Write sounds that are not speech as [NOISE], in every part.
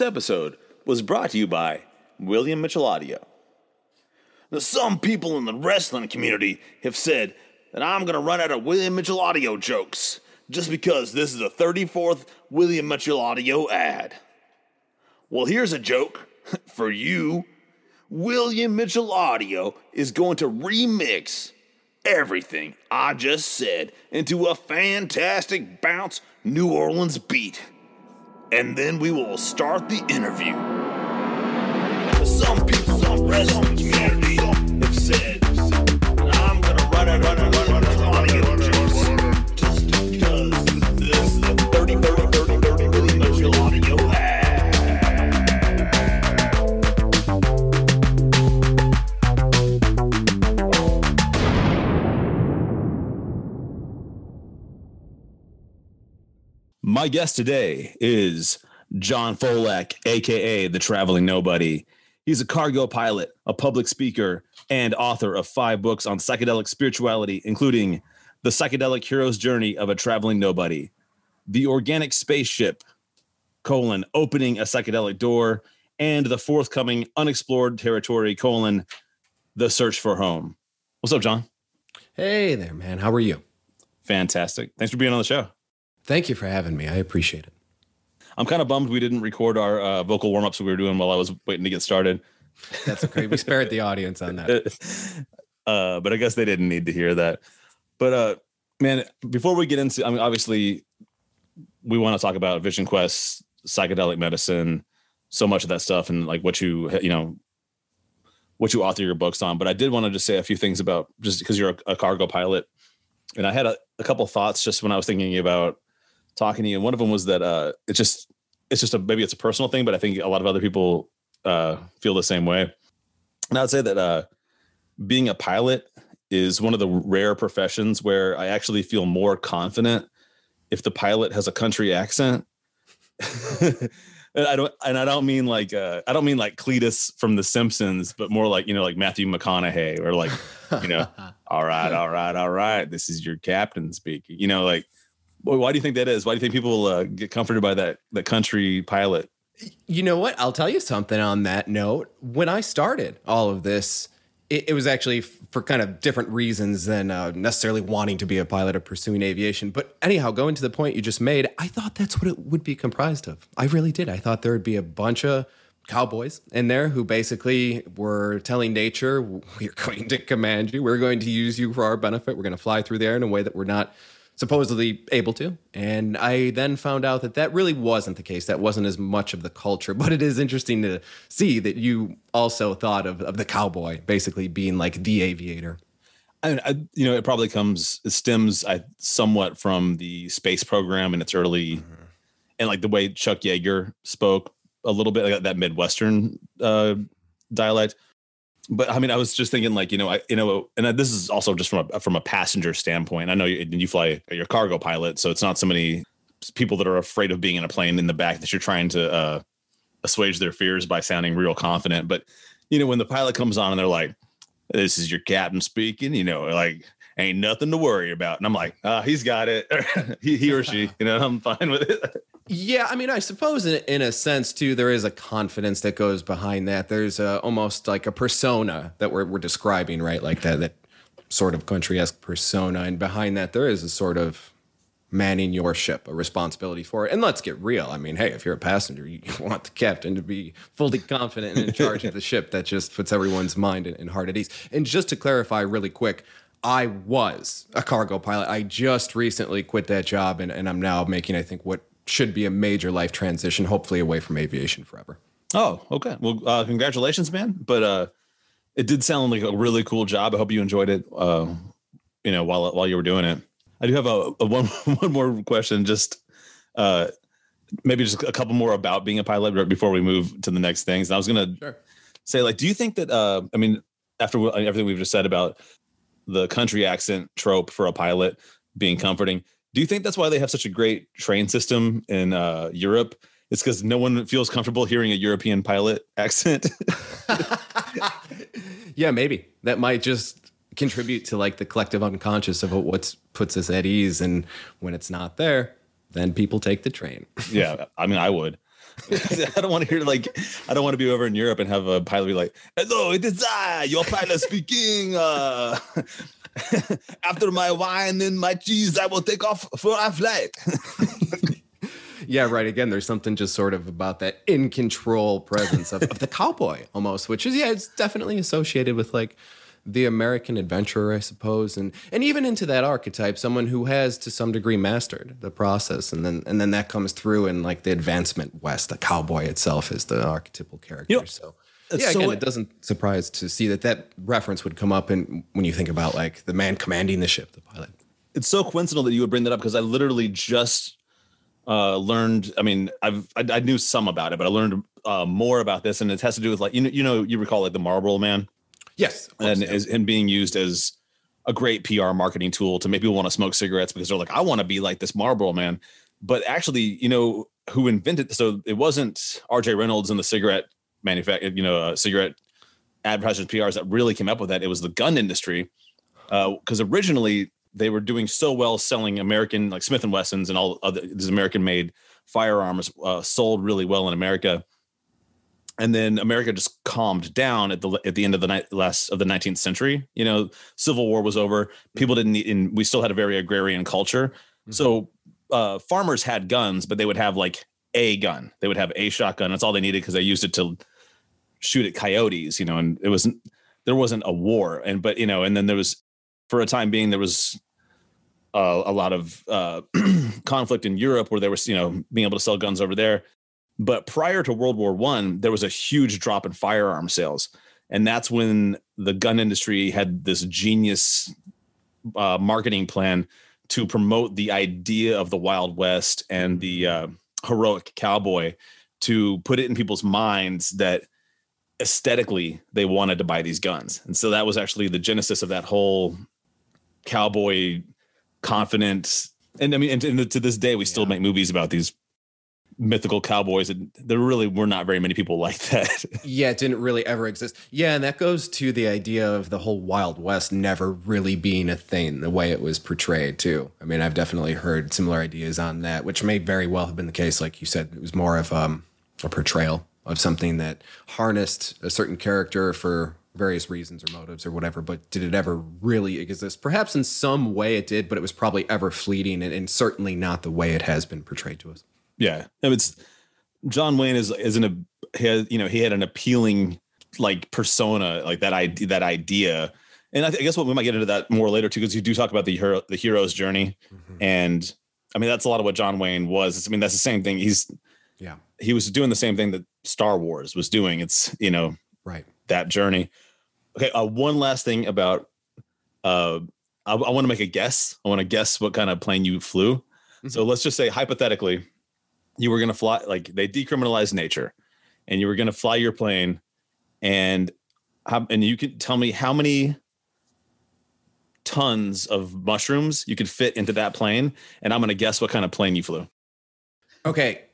This episode was brought to you by William Mitchell Audio. Now, some people in the wrestling community have said that I'm going to run out of William Mitchell Audio jokes just because this is the 34th William Mitchell Audio ad. Well, here's a joke [LAUGHS] for you. William Mitchell Audio is going to remix everything I just said into a fantastic bounce New Orleans beat. And then we will start the interview. Some people, some My guest today is John Folak, aka the Traveling Nobody. He's a cargo pilot, a public speaker, and author of five books on psychedelic spirituality, including The Psychedelic Hero's Journey of a Traveling Nobody, The Organic Spaceship, colon, opening a psychedelic door, and the forthcoming unexplored territory, colon, the search for home. What's up, John? Hey there, man. How are you? Fantastic. Thanks for being on the show. Thank you for having me. I appreciate it. I'm kind of bummed we didn't record our uh, vocal warm ups we were doing while I was waiting to get started. [LAUGHS] That's okay. We spared the audience on that. [LAUGHS] uh, but I guess they didn't need to hear that. But uh, man, before we get into, I mean, obviously, we want to talk about Vision Quest, psychedelic medicine, so much of that stuff, and like what you you know what you author your books on. But I did want to just say a few things about just because you're a, a cargo pilot, and I had a, a couple thoughts just when I was thinking about talking to you. And one of them was that uh, it's just it's just a maybe it's a personal thing, but I think a lot of other people uh, feel the same way. And I'd say that uh, being a pilot is one of the rare professions where I actually feel more confident if the pilot has a country accent. [LAUGHS] and I don't and I don't mean like uh, I don't mean like Cletus from The Simpsons, but more like you know like Matthew McConaughey or like you know [LAUGHS] all right all right all right this is your captain speaking. You know like boy, why do you think that is? Why do you think people uh, get comforted by that that country pilot? You know what? I'll tell you something on that note. When I started all of this, it, it was actually for kind of different reasons than uh, necessarily wanting to be a pilot or pursuing aviation. But anyhow, going to the point you just made, I thought that's what it would be comprised of. I really did. I thought there would be a bunch of cowboys in there who basically were telling nature, we're [LAUGHS] going to command you, we're going to use you for our benefit, we're going to fly through there in a way that we're not supposedly able to. And I then found out that that really wasn't the case. That wasn't as much of the culture. [LAUGHS] But it is interesting to see that you also thought of, of the cowboy basically being like the aviator. I, I, you know, it probably comes, it stems I, somewhat from the space program in its early, mm-hmm. and like the way Chuck Yeager spoke a little bit like that Midwestern uh, dialect but I mean, I was just thinking, like, you know, I, you know, and this is also just from a from a passenger standpoint. I know you, you fly your cargo pilot, so it's not so many people that are afraid of being in a plane in the back that you're trying to uh, assuage their fears by sounding real confident. But you know, when the pilot comes on and they're like, "This is your captain speaking," you know, like ain't nothing to worry about. And I'm like, uh, he's got it. [LAUGHS] he, he or she, you know, I'm fine with it. Yeah, I mean, I suppose in, in a sense too, there is a confidence that goes behind that. There's a, almost like a persona that we're, we're describing, right? Like that that sort of country esque persona, and behind that there is a sort of manning your ship, a responsibility for it. And let's get real. I mean, hey, if you're a passenger, you [LAUGHS] want the captain to be fully confident and in charge of the ship. That just puts everyone's mind and heart at ease. And just to clarify really quick, I was a cargo pilot. I just recently quit that job and, and I'm now making, I think, what should be a major life transition, hopefully away from aviation forever. Oh, okay. Well, uh, congratulations, man. But uh, it did sound like a really cool job. I hope you enjoyed it. Uh, you know, while while you were doing it, I do have a, a one [LAUGHS] one more question. Just uh, maybe just a couple more about being a pilot before we move to the next things. And I was gonna sure. say, like, do you think that? Uh, I mean, after everything we've just said about the country accent trope for a pilot being comforting. Do you think that's why they have such a great train system in uh, Europe? It's because no one feels comfortable hearing a European pilot [LAUGHS] accent. [LAUGHS] yeah, maybe that might just contribute to like the collective unconscious of what puts us at ease. And when it's not there, then people take the train. [LAUGHS] yeah, I mean, I would. I don't want to hear like I don't want to be over in Europe and have a pilot be like, "Hello, it is I, your pilot speaking. Uh, [LAUGHS] after my wine and my cheese, I will take off for a flight." [LAUGHS] yeah, right. Again, there's something just sort of about that in control presence of, of the cowboy almost, which is yeah, it's definitely associated with like the American adventurer, I suppose, and and even into that archetype, someone who has to some degree mastered the process, and then and then that comes through in like the advancement west. The cowboy itself is the archetypal character. You know, so yeah, so again, it doesn't surprise to see that that reference would come up in when you think about like the man commanding the ship, the pilot. It's so coincidental that you would bring that up because I literally just uh, learned. I mean, I've I, I, knew some about it, but I learned uh, more about this, and it has to do with like you know you know you recall like the Marlboro Man. Yes, course, and yeah. is and being used as a great PR marketing tool to make people want to smoke cigarettes because they're like, I want to be like this Marlboro man. But actually, you know, who invented so it wasn't R.J. Reynolds and the cigarette manufacturer, you know, uh, cigarette advertisers PRs that really came up with that. It was the gun industry because uh, originally they were doing so well selling American like Smith and Wessons and all other these American made firearms uh, sold really well in America and then America just calmed down at the at the end of the night last of the 19th century. You know, Civil War was over. People didn't need, and we still had a very agrarian culture. Mm-hmm. So uh, farmers had guns, but they would have like a gun. They would have a shotgun. That's all they needed because they used it to shoot at coyotes. You know, and it wasn't there wasn't a war. And but you know, and then there was for a time being there was uh, a lot of uh, [CLEARS THROAT] conflict in Europe where there was you know being able to sell guns over there. But prior to World War One, there was a huge drop in firearm sales, and that's when the gun industry had this genius uh, marketing plan to promote the idea of the Wild West and the uh, heroic cowboy, to put it in people's minds that aesthetically they wanted to buy these guns, and so that was actually the genesis of that whole cowboy confident and I mean, and, and to this day, we still yeah. make movies about these mythical cowboys and there really were not very many people [LAUGHS] like that. Yeah it didn't really ever exist. Yeah and that goes to the idea of the whole wild west never really being a thing the way it was portrayed too. I mean i've definitely heard similar ideas on that which may very well have been the case like you said it was more of um, a portrayal of something that harnessed a certain character for various reasons or motives or whatever but did it ever really exist perhaps in some way it did but it was probably ever fleeting and, and certainly not the way it has been portrayed to us yeah, it's John Wayne is isn't a he has, you know he had an appealing like persona like that idea that idea, and I, th- I guess what we might get into that more later too because you do talk about the hero the hero's journey, mm-hmm. and I mean that's a lot of what John Wayne was. I mean that's the same thing. He's yeah he was doing the same thing that Star Wars was doing. It's you know right that journey. Okay, uh, one last thing about uh, I, I want to make a guess. I want to guess what kind of plane you flew. Mm-hmm. So let's just say hypothetically, you were going to fly like they decriminalized nature and you were going to fly your plane and how, and you could tell me how many tons of mushrooms you could fit into that plane and i'm going to guess what kind of plane you flew okay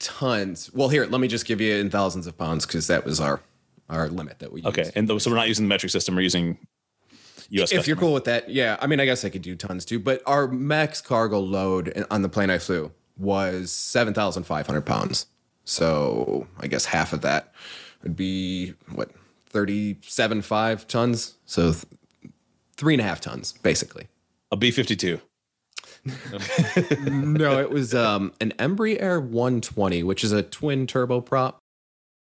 tons well here let me just give you in thousands of pounds because that was our our limit that we okay used. and so we're not using the metric system we're using US if you're cool with that yeah i mean i guess i could do tons too but our max cargo load on the plane i flew was 7,500 pounds. So I guess half of that would be what, 37.5 tons? So th- three and a half tons, basically. A B 52. [LAUGHS] no, it was um, an Embraer 120, which is a twin turboprop.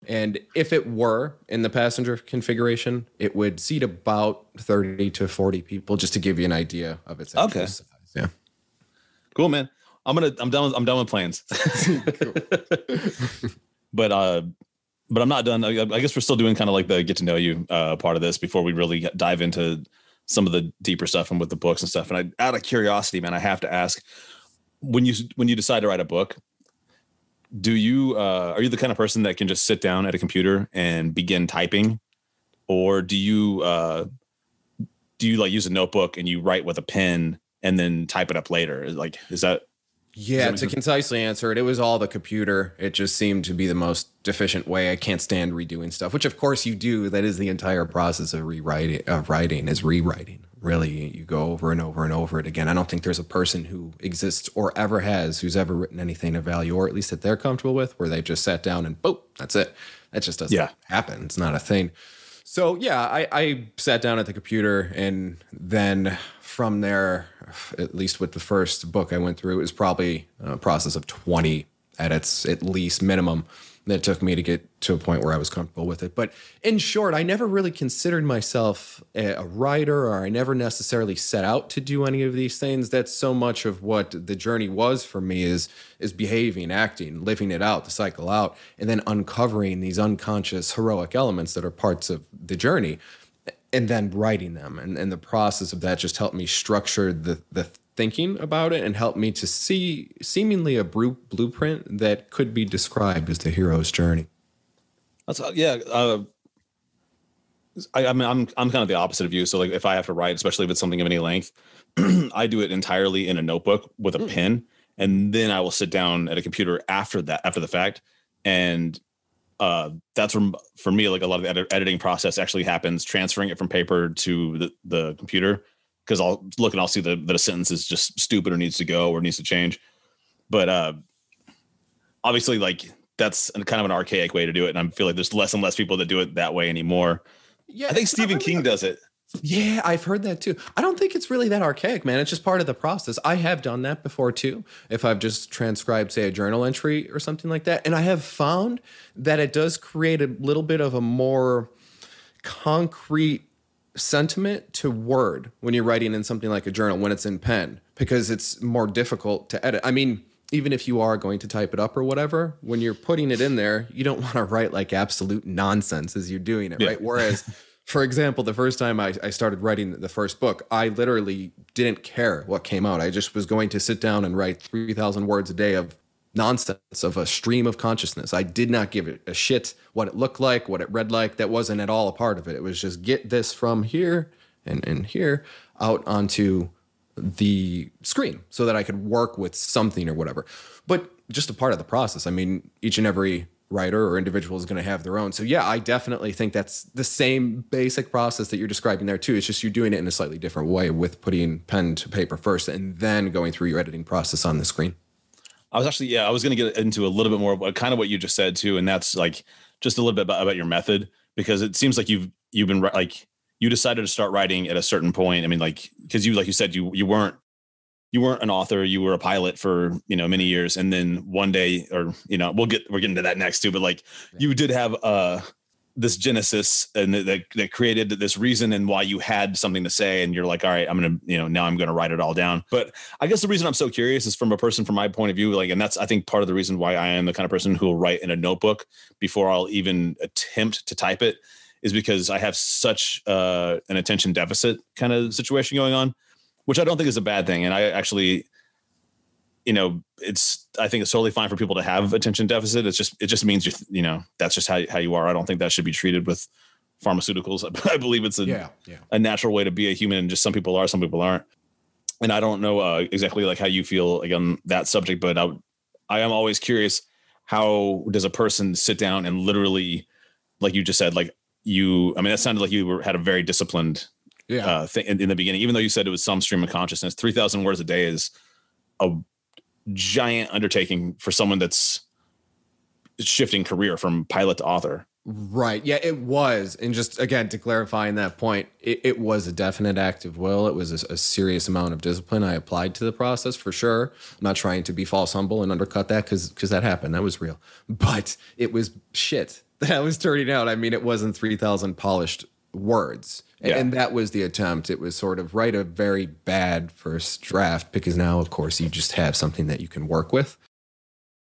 And if it were in the passenger configuration, it would seat about 30 to 40 people, just to give you an idea of its okay. size. Yeah. Cool, man. I'm gonna I'm done with, I'm done with plans. [LAUGHS] [LAUGHS] but uh but I'm not done. I, I guess we're still doing kind of like the get to know you uh part of this before we really dive into some of the deeper stuff and with the books and stuff. And I out of curiosity, man, I have to ask when you when you decide to write a book, do you uh are you the kind of person that can just sit down at a computer and begin typing? Or do you uh do you like use a notebook and you write with a pen and then type it up later? Like is that Yeah, to concisely answer it, it was all the computer. It just seemed to be the most efficient way. I can't stand redoing stuff, which of course you do. That is the entire process of rewriting of writing is rewriting. Really, you go over and over and over it again. I don't think there's a person who exists or ever has who's ever written anything of value, or at least that they're comfortable with, where they just sat down and boom, that's it. That just doesn't Yeah. happen. It's not a thing. So yeah, I, I sat down at the computer and then from there, at least with the first book I went through, it was probably a process of 20 edits at least minimum that took me to get to a point where I was comfortable with it. But in short, I never really considered myself a, writer or I never necessarily set out to do any of these things. That's so much of what the journey was for me is is behaving, acting, living it out, the cycle out, and then uncovering these unconscious heroic elements that are parts of the journey and then writing them. And, and the process of that just helped me structure the the thinking about it and helped me to see seemingly a blueprint that could be described as the hero's journey. That's uh, yeah. Uh, I, I mean, I'm I'm kind of the opposite of you. So like, if I have to write, especially if it's something of any length, [CLEARS THROAT] I do it entirely in a notebook with a pen, and then I will sit down at a computer after that, after the fact, and uh, that's from for me like a lot of the edit- editing process actually happens transferring it from paper to the, the computer because I'll look and I'll see that, that a sentence is just stupid or needs to go or needs to change. But uh, obviously, like that's kind of an archaic way to do it, and I feel like there's less and less people that do it that way anymore. Yeah, I think Stephen King does it. Yeah, I've heard that too. I don't think it's really that archaic, man. It's just part of the process. I have done that before too. If I've just transcribed, say, a journal entry or something like that, and I have found that it does create a little bit of a more concrete sentiment to word when you're writing in something like a journal when it's in pen because it's more difficult to edit. I mean, even if you are going to type it up or whatever, when you're putting it in there, you don't want to write like absolute nonsense as you're doing it, Yeah. right? Whereas, for example, the first time I, I started writing the first book, I literally didn't care what came out. I just was going to sit down and write 3,000 words a day of nonsense, of a stream of consciousness. I did not give a shit what it looked like, what it read like. That wasn't at all a part of it. It was just get this from here and, and here out onto the screen so that I could work with something or whatever. But just a part of the process. I mean, each and every writer or individual is going to have their own. So yeah, I definitely think that's the same basic process that you're describing there too. It's just you're doing it in a slightly different way with putting pen to paper first and then going through your editing process on the screen. I was actually, yeah, I was going to get into a little bit more of kind of what you just said too, and that's like just a little bit about, about your method because it seems like you've you've been like you decided to start writing at a certain point. I mean, like because you like you said you you weren't you weren't an author, you were a pilot for you know many years, and then one day, or you know, we'll get we're getting to that next too, but like you did have uh this genesis and that, that that created this reason and why you had something to say and you're like all right i'm gonna you know now i'm gonna write it all down. But i guess the reason i'm so curious is from a person from my point of view like and that's i think part of the reason why i am the kind of person who will write in a notebook before i'll even attempt to type it is because i have such uh, an attention deficit kind of situation going on which i don't think is a bad thing. And i actually you know it's i think it's totally fine for people to have attention deficit. It's just it just means you you know that's just how, how you are. I don't think that should be treated with pharmaceuticals. [LAUGHS] I believe it's a, yeah. a natural way to be a human. And just some people are some people aren't. And i don't know uh, exactly like how you feel like on that subject but I, I am always curious how does a person sit down and literally like you just said like you i mean that sounded like you were had a very disciplined Yeah. uh, thing in, in the beginning, even though you said it was some stream of consciousness, 3,000 words a day is a giant undertaking for someone that's shifting career from pilot to author. Right. Yeah, it was. And just again, to clarify in that point, it, it was a definite act of will. It was a, a serious amount of discipline I applied to the process for sure. I'm not trying to be false humble and undercut that because because that happened. That was real. But it was shit [LAUGHS] that I was turning out. I mean, it wasn't 3,000 polished words. And, Yeah. and that was the attempt. It was sort of write a very bad first draft because now, of course, you just have something that you can work with.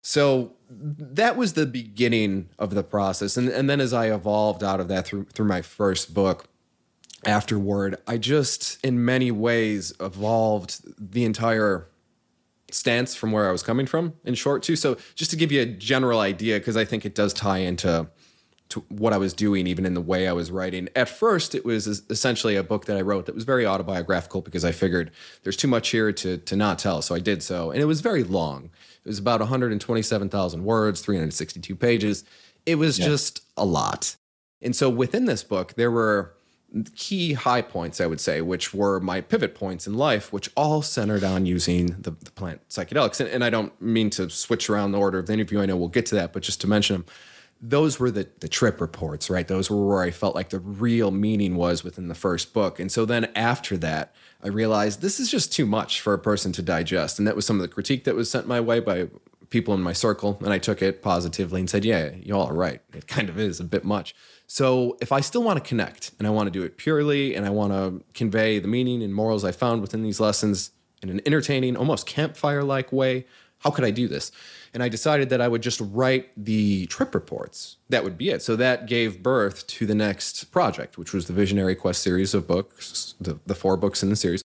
So that was the beginning of the process. And, and then as I evolved out of that through, through my first book, afterward, I just, in many ways, evolved the entire stance from where I was coming from in short, too. So just to give you a general idea, because I think it does tie into to what I was doing, even in the way I was writing. At first, it was essentially a book that I wrote that was very autobiographical because I figured there's too much here to to not tell, so I did so, and it was very long. It was about 127,000 words, 362 pages. It was yeah. just a lot. And so within this book, there were key high points, I would say, which were my pivot points in life, which all centered on using the, the plant psychedelics. And, and, I don't mean to switch around the order of the interview. I know we'll get to that, but just to mention them, those were the, the trip reports, right? Those were where I felt like the real meaning was within the first book. And so then after that, I realized this is just too much for a person to digest. And that was some of the critique that was sent my way by people in my circle. And I took it positively and said, yeah, you all are right. It kind of is a bit much. So if I still want to connect and I want to do it purely and I want to convey the meaning and morals I found within these lessons in an entertaining, almost campfire like way, how could I do this? And I decided that I would just write the trip reports. That would be it. So that gave birth to the next project, which was the Visionary Quest series of books, the, the four books in the series.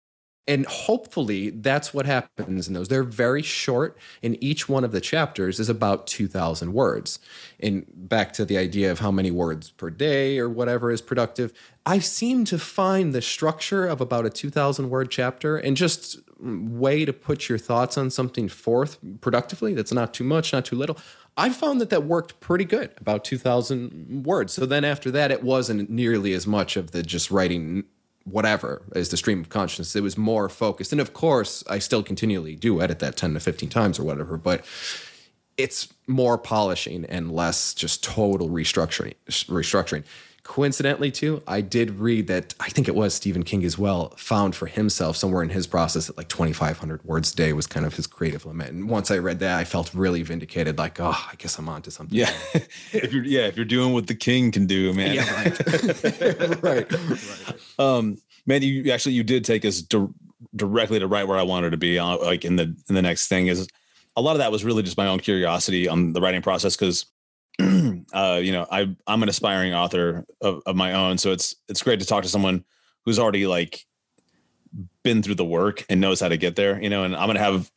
And hopefully that's what happens in those. They're very short, and each one of the chapters is about 2,000 words. And back to the idea of how many words per day or whatever is productive, I seem to find the structure of about a 2,000 word chapter and just way to put your thoughts on something forth productively that's not too much, not too little. I found that that worked pretty good, about 2,000 words. So then after that, it wasn't nearly as much of the just writing whatever as the stream of consciousness. It was more focused. And of course, I still continually do edit that 10 to 15 times or whatever, but it's more polishing and less just total restructuring restructuring. Coincidentally, too, I did read that I think it was Stephen King as well found for himself somewhere in his process that like 2,500 words a day was kind of his creative limit. And once I read that, I felt really vindicated. Like, oh, I guess I'm onto something. Yeah, [LAUGHS] if you're yeah, if you're doing what the King can do, man. Yeah, right. [LAUGHS] right. right. Um, man, you actually you did take us di- directly to right where I wanted to be. Uh, like in the in the next thing is a lot of that was really just my own curiosity on the writing process because [CLEARS THROAT] uh, you know, I I'm an aspiring author of, of my own, so it's it's great to talk to someone who's already like been through the work and knows how to get there. You know, and I'm gonna have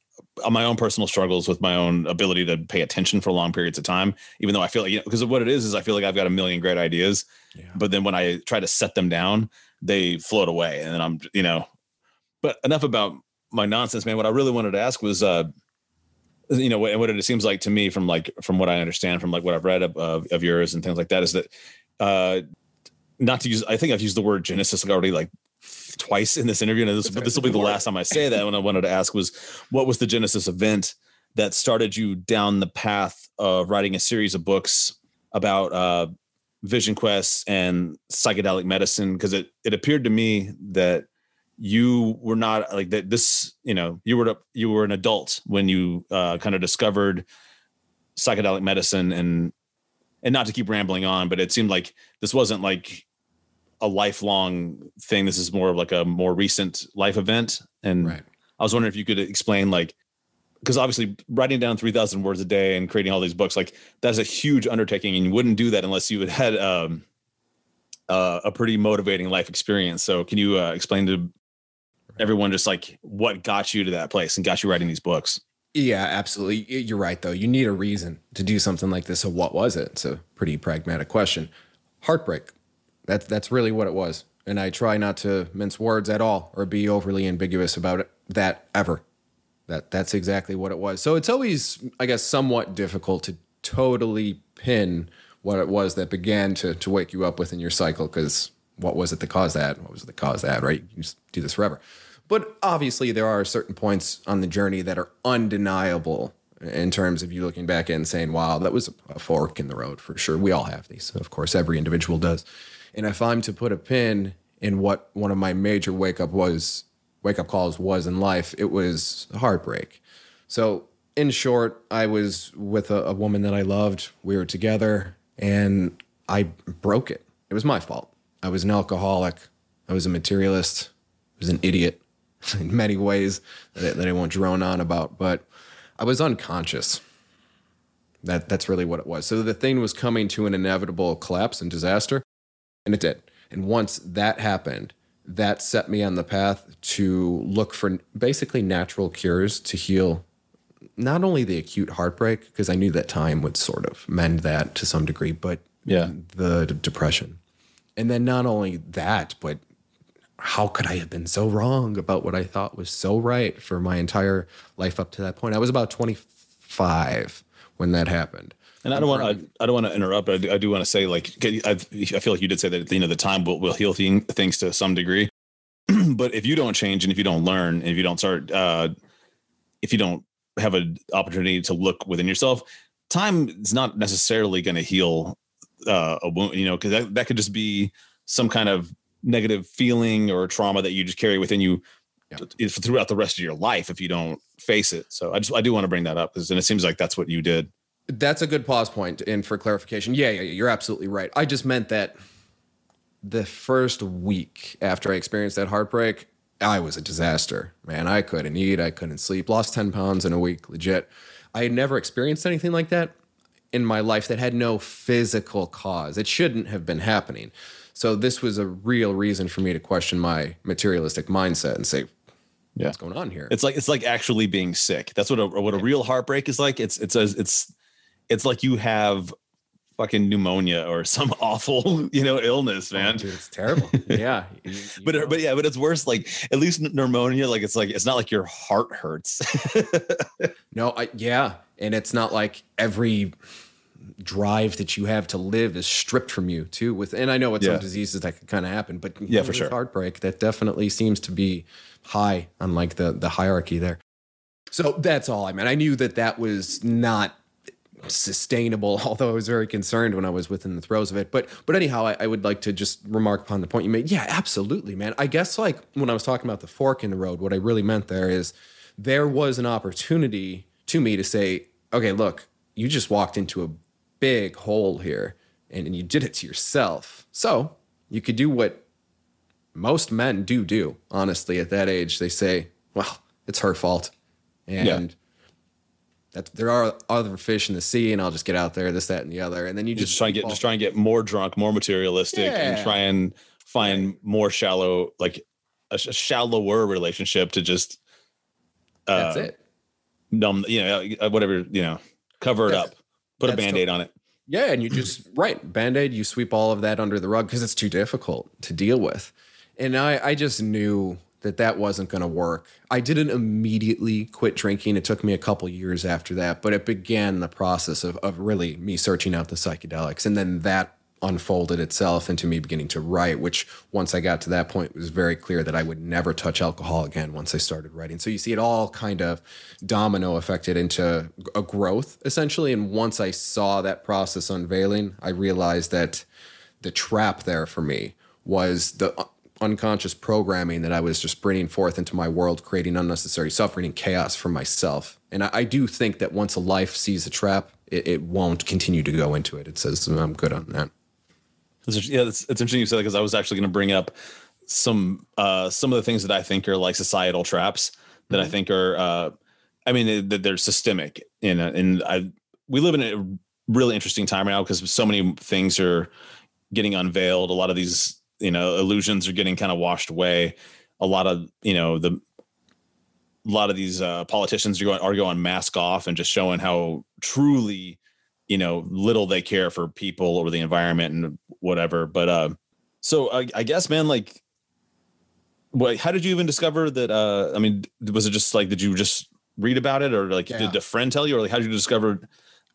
my own personal struggles with my own ability to pay attention for long periods of time, even though I feel like, you know, because of what it is, is I feel like I've got a million great ideas, yeah. but then when I try to set them down, they float away. And then I'm, you know, but enough about my nonsense, man. What I really wanted to ask was, uh, you know what, what it seems like to me from like from what i understand from like what i've read of, of, of yours and things like that is that uh not to use i think i've used the word genesis already like twice in this interview. And this, this will be the last time i say that. When i wanted to ask was what was the genesis event that started you down the path of writing a series of books about uh vision quests and psychedelic medicine? Because it it appeared to me that you were not like that this you know you were you were an adult when you uh, kind of discovered psychedelic medicine and and not to keep rambling on but it seemed like this wasn't like a lifelong thing. This is more of like a more recent life event. And right. i was wondering if you could explain like because obviously writing down 3000 words a day and creating all these books like that's a huge undertaking and you wouldn't do that unless you had had um, uh, a pretty motivating life experience. So can you uh, explain to everyone just like what got you to that place and got you writing these books. Yeah, absolutely. You're right, though. You need a reason to do something like this. So, what was it? It's a pretty pragmatic question. Heartbreak. That's that's really what it was. And I try not to mince words at all or be overly ambiguous about it, that ever. That that's exactly what it was. So it's always, I guess, somewhat difficult to totally pin what it was that began to to wake you up within your cycle because what was it that caused that? What was it that caused that? Right? You just do this forever. But obviously, there are certain points on the journey that are undeniable in terms of you looking back and saying, wow, that was a fork in the road for sure. We all have these. Of course, every individual does. And if I'm to put a pin in what one of my major wake up was, wake up calls was in life, it was heartbreak. So, in short, I was with a, a woman that I loved. We were together and I broke it. It was my fault. I was an alcoholic. I was a materialist. I was an idiot. [LAUGHS] in many ways that, that I won't drone on about, but I was unconscious. That that's really what it was. So the thing was coming to an inevitable collapse and disaster, and it did. And once that happened, that set me on the path to look for basically natural cures to heal not only the acute heartbreak, because I knew that time would sort of mend that to some degree, but Yeah. the d- depression. And then not only that, but how could I have been so wrong about what I thought was so right for my entire life up to that point? I was about 25 when that happened. And I don't want I, I don't want to interrupt, but I do, I do want to say like I, I feel like you did say that at the end of the time will, will heal thing, things to some degree, [CLEARS THROAT] but if you don't change and if you don't learn and if you don't start uh, if you don't have an opportunity to look within yourself, time is not necessarily going to heal uh, a wound. You know, because that that could just be some kind of negative feeling or trauma that you just carry within you Yeah. throughout the rest of your life if you don't face it. So I just I do want to bring that up because and it seems like that's what you did. That's a good pause. And for clarification, yeah, yeah, yeah, you're absolutely right. I just meant that the first week after I experienced that heartbreak, I was a disaster. Man, I couldn't eat, I couldn't sleep, lost 10 pounds in a week, legit. I had never experienced anything like that in my life that had no physical cause. It shouldn't have been happening. So this was a real reason for me to question my materialistic mindset and say, Yeah. what's going on here? It's like it's like actually being sick. That's what a what a real heartbreak is like. It's it's a, it's it's like you have fucking pneumonia or [LAUGHS] some awful you know illness, oh, man. Dude, it's terrible. [LAUGHS] yeah. you- you but know. but yeah, but it's worse. Like at least pneumonia, like it's like it's not like your heart hurts. [LAUGHS] No, I, yeah, and it's not like every drive that you have to live is stripped from you too. With and I know with Yeah. some diseases that can kind of happen, but Yeah, for sure. heartbreak that definitely seems to be high on like the the hierarchy there. So that's all I meant. I knew that that was not sustainable [LAUGHS] although i was very concerned when i was within the throes of it but but anyhow I, I would like to just remark upon the point you made yeah absolutely man i guess like when i was talking about the fork in the road what i really meant there is there was an opportunity to me to say okay look you just walked into a big hole here and, and you did it to yourself. So you could do what most men do do honestly at that age. They say well it's her fault. And Yeah. that there are other fish in the sea and I'll just get out there, this, that, and the other. And then you just just try and get just try and get more drunk, more materialistic, and try and find more shallow, like a, sh- shallower relationship to just uh, that's it. numb, you know, uh, whatever, you know, cover it That's- up, put a band aid on it. Yeah, and you just [CLEARS THROAT] right band-aid, you sweep all of that under the rug because it's too difficult to deal with. And I, I just knew that that wasn't going to work. I didn't immediately quit drinking. It took me a couple years after that, but it began the process of, of really me searching out the psychedelics. And then that unfolded itself into me beginning to write, which once I got to that point, was very clear that I would never touch alcohol again once I started writing. So you see it all kind of domino affected into a growth essentially. And once I saw that process unveiling, I realized that the trap there for me was the unconscious programming that I was just bringing forth into my world, creating unnecessary suffering and chaos for myself. And I, I do think that once a life sees a trap, it, it won't continue to go into it. It says, I'm good on that. It's, yeah, it's, it's interesting you said that because I was actually going to bring up some uh, some of the things that I think are like societal traps that I think are. Uh, I mean, that they're systemic, and and I we live in a really interesting time right now because so many things are getting unveiled. A lot of these you know illusions are getting kind of washed away. A lot of you know the a lot of these uh, politicians are going are going mask off and just showing how truly you know little they care for people or the environment and whatever but uh so i, I guess man like what how did you even discover that uh i mean was it just like did you just read about it or like Yeah. did a friend tell you or like how did you discover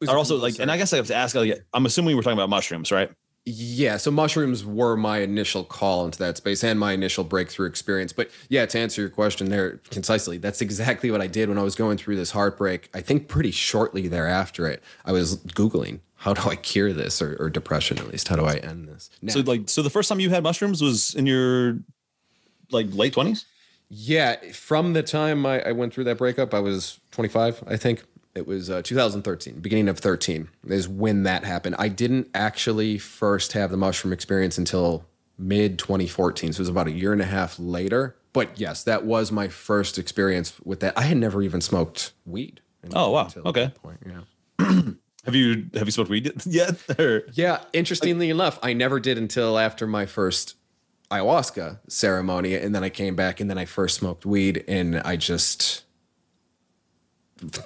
or also like and i guess i have to ask like, i'm assuming we're talking about mushrooms right Yeah, so mushrooms were my initial call into that space and my initial breakthrough experience. But yeah, to answer your question there concisely, that's exactly what I did when I was going through this heartbreak. I think pretty shortly thereafter it, I was Googling how do I cure this or, or depression at least? How do I end this? Now, so like so the first time you had mushrooms was in your like late 20s Yeah, from the time I, I went through that breakup, I was 25, I think. It was uh, 2013, beginning of 13 is when that happened. I didn't actually first have the mushroom experience until mid 2014. So it was about a year and a half later. But yes, that was my first experience with that. I had never even smoked weed. Oh, wow. Okay. point, yeah. [CLEARS THROAT] have you have you smoked weed [LAUGHS] yet or Yeah, interestingly enough, I never did until after my first ayahuasca ceremony, and then I came back and then I first smoked weed, and I just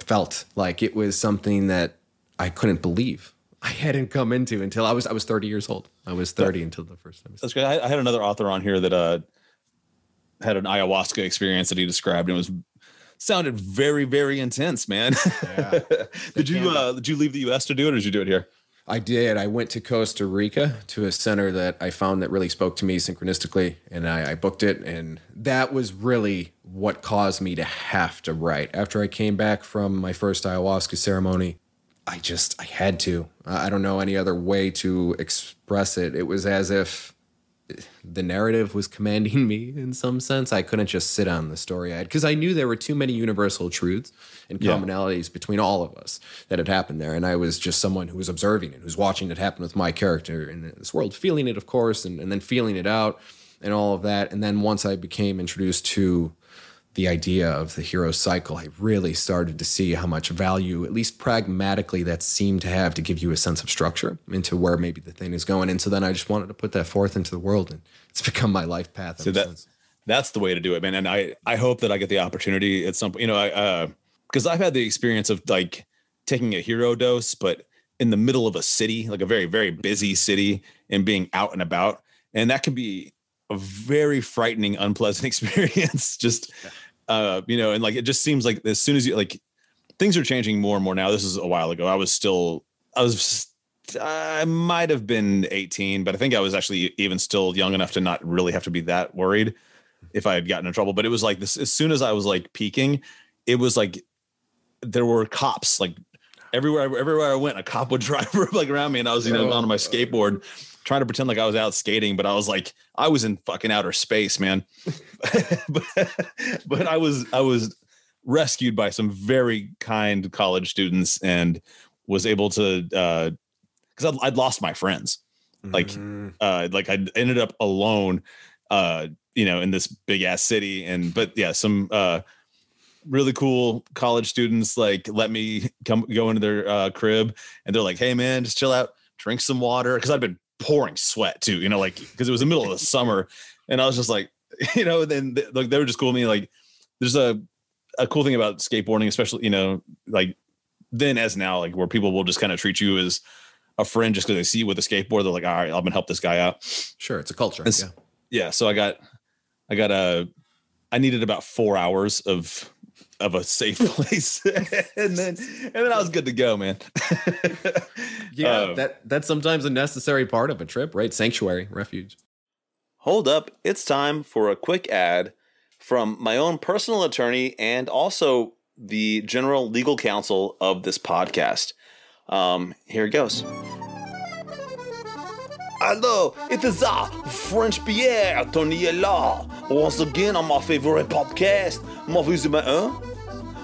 felt like it was something that I couldn't believe. I hadn't come into until I was I was 30 years old. I was 30 yeah. until the first time. That's great. I, I, had another author on here that uh had an ayahuasca experience that he described and it was sounded very very intense, man. Yeah, [LAUGHS] did you uh did you leave the US to do it or did you do it here? I did. I went to Costa Rica to a center that I found that really spoke to me synchronistically, and I, I, booked it. And that was really what caused me to have to write. After I came back from my first ayahuasca ceremony, I just I had to. I don't know any other way to express it. It was as if the narrative was commanding me in some sense. I couldn't just sit on the story I had because I knew there were too many universal truths and commonalities yeah. between all of us that had happened there. And I was just someone who was observing it, who's watching it happen with my character in this world, feeling it, of course, and, and then feeling it out and all of that. And then once I became introduced to the idea of the hero cycle, I really started to see how much value, at least pragmatically, that seemed to have to give you a sense of structure into where maybe the thing is going. And so then I just wanted to put that forth into the world, and it's [LAUGHS] become my life path. So that, since. that's the way to do it, man. And I I hope that I get the opportunity at some point. You know, I because uh, I've had the experience of like taking a hero dose, but in the middle of a city, like a very very busy city, and being out and about, and that can be a very frightening, unpleasant [LAUGHS] experience. Just uh, you know, and like it just seems like as soon as you like things are changing more and more now. This is a while ago. I was still I was I might have been 18, but I think I was actually even still young enough to not really have to be that worried if I had gotten in trouble. But it was like this as soon as I was like peaking, it was like there were cops like everywhere everywhere I went, a cop would [LAUGHS] drive like around me, and I was you know on my skateboard trying to pretend like I was out skating, but I was like, I was in fucking outer space, man. but, [LAUGHS] [LAUGHS] but I was, I was rescued by some very kind college students and was able to, uh, cause I'd, I'd lost my friends. Like, mm-hmm. uh, like I ended up alone, uh, you know, in this big ass city. And, but yeah, some, uh, really cool college students like let me come go into their uh, crib and they're like hey man just chill out drink some water because i'd been pouring sweat too, you know, like because it was the middle of the summer, and I was just like, [LAUGHS] you know, then like they were just cool with me. Like, there's a a cool thing about skateboarding, especially you know, like then as now, like where people will just kind of treat you as a friend just because they see you with a skateboard. They're like, all right, I'm gonna help this guy out. Sure, it's a culture. Yeah, yeah. So I got, I got a, I needed about four hours of of a safe [LAUGHS] place [LAUGHS] and then and then I was good to go, man. [LAUGHS] yeah, um, that that's sometimes a necessary part of a trip, right? Sanctuary, refuge. Hold up, it's time for a quick ad from my own personal attorney and also the general legal counsel of this podcast. Um, here it goes. Hello, it is a French Pierre, attorney law. Once again on my favorite podcast, Mauvais Humain 1.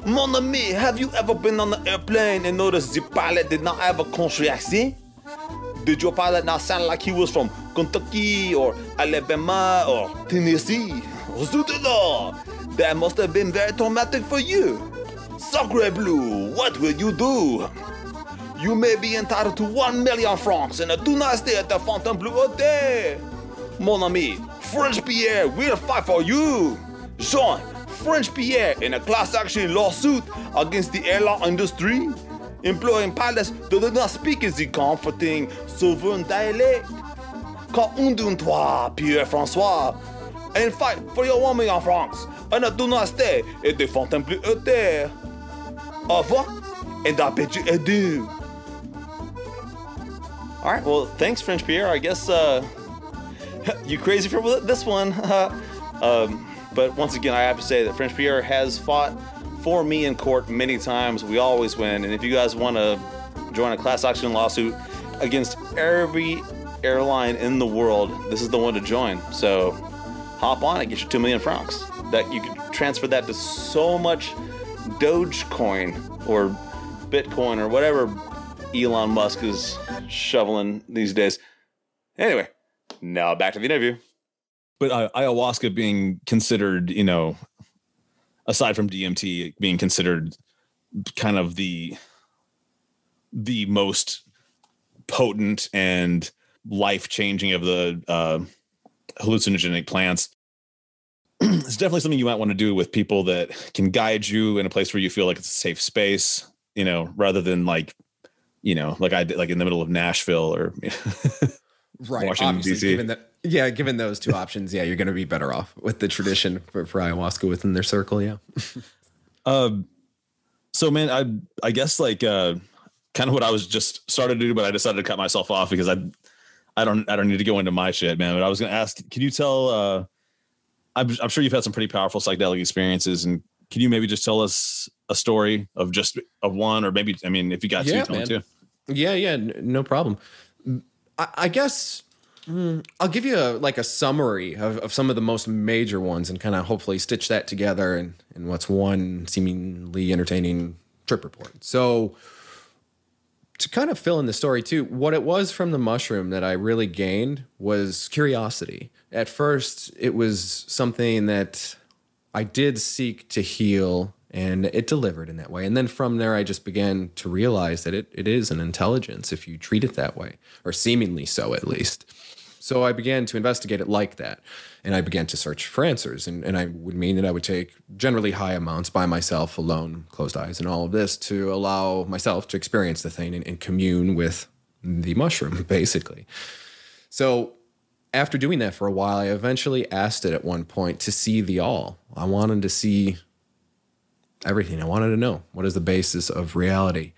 Mon ami, have you ever been on an airplane and noticed the pilot did not have a country accent? Did your pilot not sound like he was from Kentucky or Alabama or Tennessee? That must have been very traumatic for you. Sacre bleu, what will you do? You may be entitled to 1 million francs and do not stay at the Fontainebleau Hotel. Mon ami, French Pierre will fight for you. Join French Pierre in a class action lawsuit against the airline industry, employing pilots that do not speak the comforting Southern dialect. Call toi, Pierre Francois, and fight for your woman in France, and do not stay at the Fontainebleau Hotel. Au revoir, and I bet you adieu. All right, well, thanks, French Pierre. I guess uh, [LAUGHS] you crazy for this one. [LAUGHS] um, but once again, I have to say that French Pierre has fought for me in court many times. We always win. And if you guys want to join a class action lawsuit against every airline in the world, this is the one to join. So hop on it, get your 2 million francs. That you can transfer that to so much Dogecoin or Bitcoin or whatever Elon Musk is shoveling these days. Anyway, now back to the interview but uh, ayahuasca being considered, you know, aside from DMT being considered kind of the the most potent and life changing of the uh, hallucinogenic plants. [CLEARS THROAT] it's definitely something you might want to do with people that can guide you in a place where you feel like it's a safe space, you know, rather than like you know, like I did, like in the middle of Nashville or [LAUGHS] right. Washington, Obviously, DC. given that, yeah, given those two options, yeah, you're going to be better off with the tradition for, for ayahuasca within their circle. Yeah. [LAUGHS] Um, so man, I I guess like uh, kind of what I was just started to do, but I decided to cut myself off because I I don't I don't need to go into my shit, man. But I was gonna ask, can you tell? Uh, I'm I'm sure you've had some pretty powerful psychedelic experiences, and can you maybe just tell us a story of just of one, or maybe I mean, if you got Yeah, two, tell me two. Yeah, yeah, no problem. I, I guess mm, I'll give you a, like a summary of, of some of the most major ones and kind of hopefully stitch that together in, in what's one seemingly entertaining trip report. So, to kind of fill in the story too, what it was from the mushroom that I really gained was curiosity. At first, it was something that I did seek to heal and it delivered in that way. And then from there, I just began to realize that it, it is an intelligence if you treat it that way, or seemingly so at least. So I began to investigate it like that. And I began to search for answers. And, and I would mean that I would take generally high amounts by myself, alone, closed eyes, and all of this to allow myself to experience the thing and, and commune with the mushroom, [LAUGHS] basically. So after doing that for a while, I eventually asked it at one point to see the all. I wanted to see everything. I wanted to know what is the basis of reality.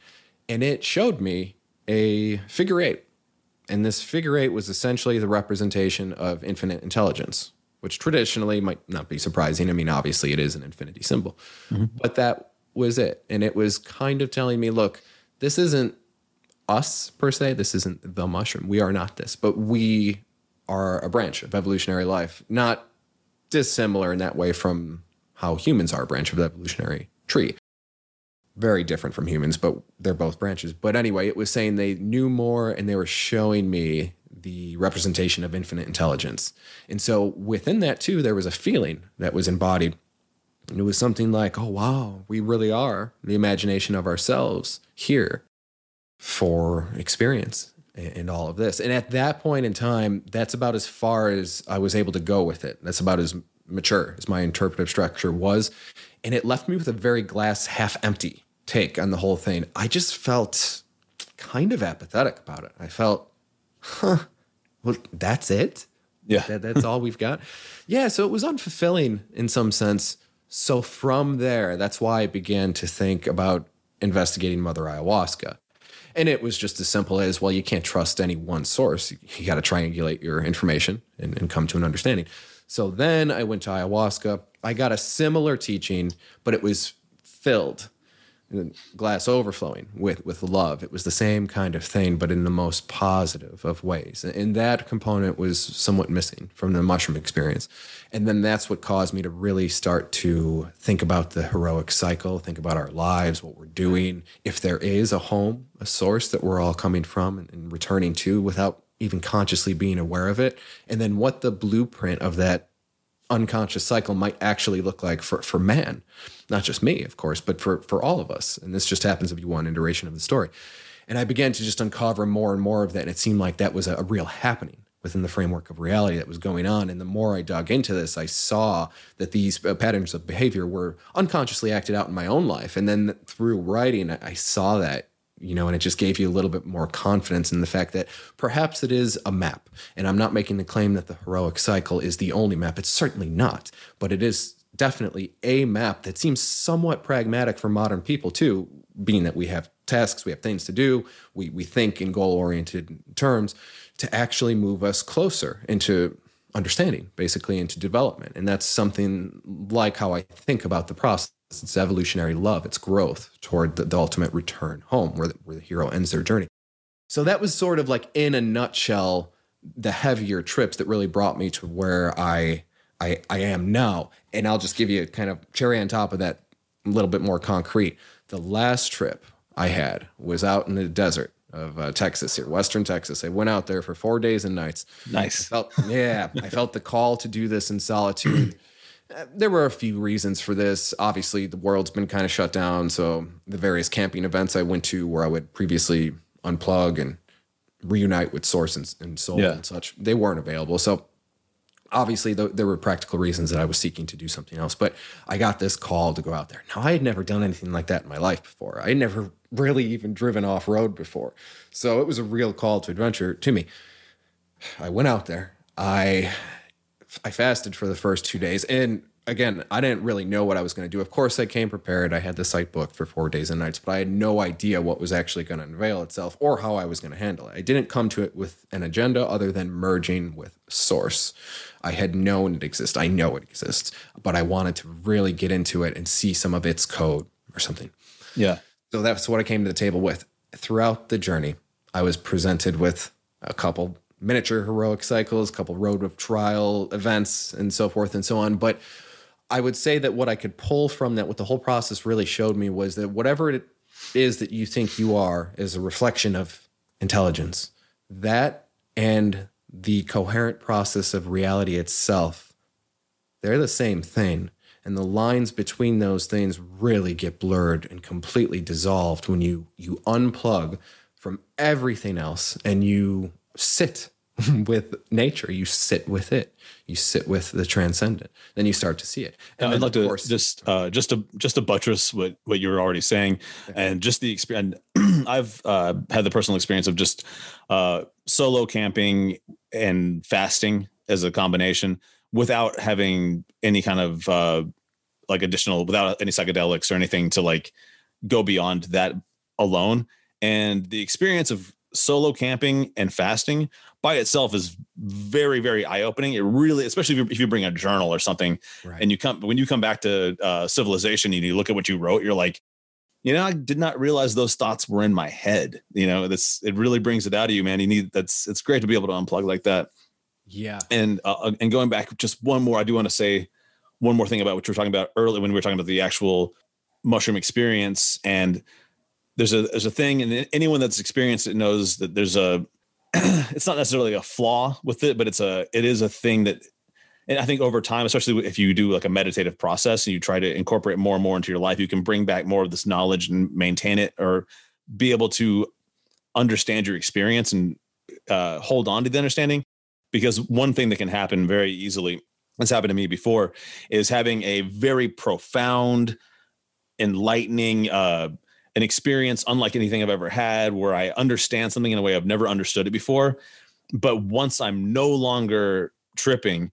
And it showed me a figure eight. And this figure eight was essentially the representation of infinite intelligence, which traditionally might not be surprising. I mean, obviously, it is an infinity symbol, mm-hmm. but that was it. And it was kind of telling me, look, this isn't us per se. This isn't the mushroom. We are not this, but we are a branch of evolutionary life, not dissimilar in that way from how humans are a branch of the evolutionary tree. Very different from humans, but they're both branches. But anyway, it was saying they knew more and they were showing me the representation of infinite intelligence. And so within that, too, there was a feeling that was embodied. And it was something like, oh, wow, we really are the imagination of ourselves here for experience and all of this. And at that point in time, that's about as far as I was able to go with it. That's about as mature as my interpretive structure was. And it left me with a very glass half empty take on the whole thing. I just felt kind of apathetic about it. I felt, huh, well, that's it? Yeah. That, that's all we've got. Yeah, so it was unfulfilling in some sense. So from there, that's why I began to think about investigating Mother Ayahuasca. And it was just as simple as well, you can't trust any one source. You got to triangulate your information and, and come to an understanding. So then I went to ayahuasca. I got a similar teaching, but it was filled, glass overflowing with, with love. It was the same kind of thing, but in the most positive of ways. And that component was somewhat missing from the mushroom experience. And then that's what caused me to really start to think about the heroic cycle, think about our lives, what we're doing, if there is a home, a source that we're all coming from and, and returning to without even consciously being aware of it. And then what the blueprint of that unconscious cycle might actually look like for, for man, not just me, of course, but for, for all of us. And this just happens to be one iteration of the story. And I began to just uncover more and more of that. And it seemed like that was a, a real happening within the framework of reality that was going on. And the more I dug into this, I saw that these uh, patterns of behavior were unconsciously acted out in my own life. And then through writing, I I saw that you know, and it just gave you a little bit more confidence in the fact that perhaps it is a map. And I'm not making the claim that the heroic cycle is the only map. It's certainly not, but it is definitely a map that seems somewhat pragmatic for modern people too, being that we have tasks, we have things to do, we we think in goal-oriented terms to actually move us closer into understanding, basically into development. And that's something like how I think about the process. It's evolutionary love, it's growth toward the, the ultimate return home where the, where the hero ends their journey. So that was sort of like in a nutshell the heavier trips that really brought me to where I I I am now. And I'll just give you a kind of cherry on top of that a little bit more concrete. The last trip I had was out in the desert of uh, Texas here, Western Texas. I went out there for 4 days and nights. Nice. Felt yeah, I felt the call to do this in solitude. There were a few reasons for this. Obviously, the world's been kind of shut down, so the various camping events I went to where I would previously unplug and reunite with source and, and soul Yeah. and such, they weren't available. So obviously th- there were practical reasons that I was seeking to do something else, but I got this call to go out there. Now I had never done anything like that in my life before. I had never really even driven off road before. So it was a real call to adventure to me. I went out there. I I fasted for the first 2 days and again, I didn't really know what I was going to do. Of course, I came prepared. I had the site booked for 4 days and nights, but I had no idea what was actually going to unveil itself or how I was going to handle it. I didn't come to it with an agenda other than merging with source. I had known it exists. I know it exists, but I wanted to really get into it and see some of its code or something. Yeah. So that's what I came to the table with. Throughout the journey, I was presented with a couple miniature heroic cycles, a couple road of trial events, and so forth and so on. But I would say that what I could pull from that, what the whole process really showed me was that whatever it is that you think you are is a reflection of intelligence. That and the coherent process of reality itself, they're the same thing. And the lines between those things really get blurred and completely dissolved when you you unplug from everything else and you sit [LAUGHS] with nature. You sit with it. You sit with the transcendent. Then you start to see it. And I'd like of to course- just uh, just to just to buttress what what you were already saying, and just the experience. [CLEARS THROAT] I've uh, had the personal experience of just uh, solo camping and fasting as a combination without having any kind of uh, like additional without any psychedelics or anything to like go beyond that alone. And the experience of solo camping and fasting by itself is very very eye opening. It really, especially if you, if you bring a journal or something Right. and you come when you come back to uh, civilization and you look at what you wrote you're like you know i did not realize those thoughts were in my head you know this it really brings it out of you man you need that's it's great to be able to unplug like that yeah. and uh, and going back just one more i do want to say one more thing about what you were talking about earlier when we were talking about the actual mushroom experience and there's a there's a thing and anyone that's experienced it knows that there's a [CLEARS THROAT] it's not necessarily a flaw with it but it's a it is a thing that and I think over time, especially if you do like a meditative process and you try to incorporate more and more into your life, you can bring back more of this knowledge and maintain it or be able to understand your experience and uh, hold on to the understanding. Because one thing that can happen very easily, that's happened to me before, is having a very profound, enlightening, uh, an experience unlike anything I've ever had, where I understand something in a way I've never understood it before. But once I'm no longer tripping,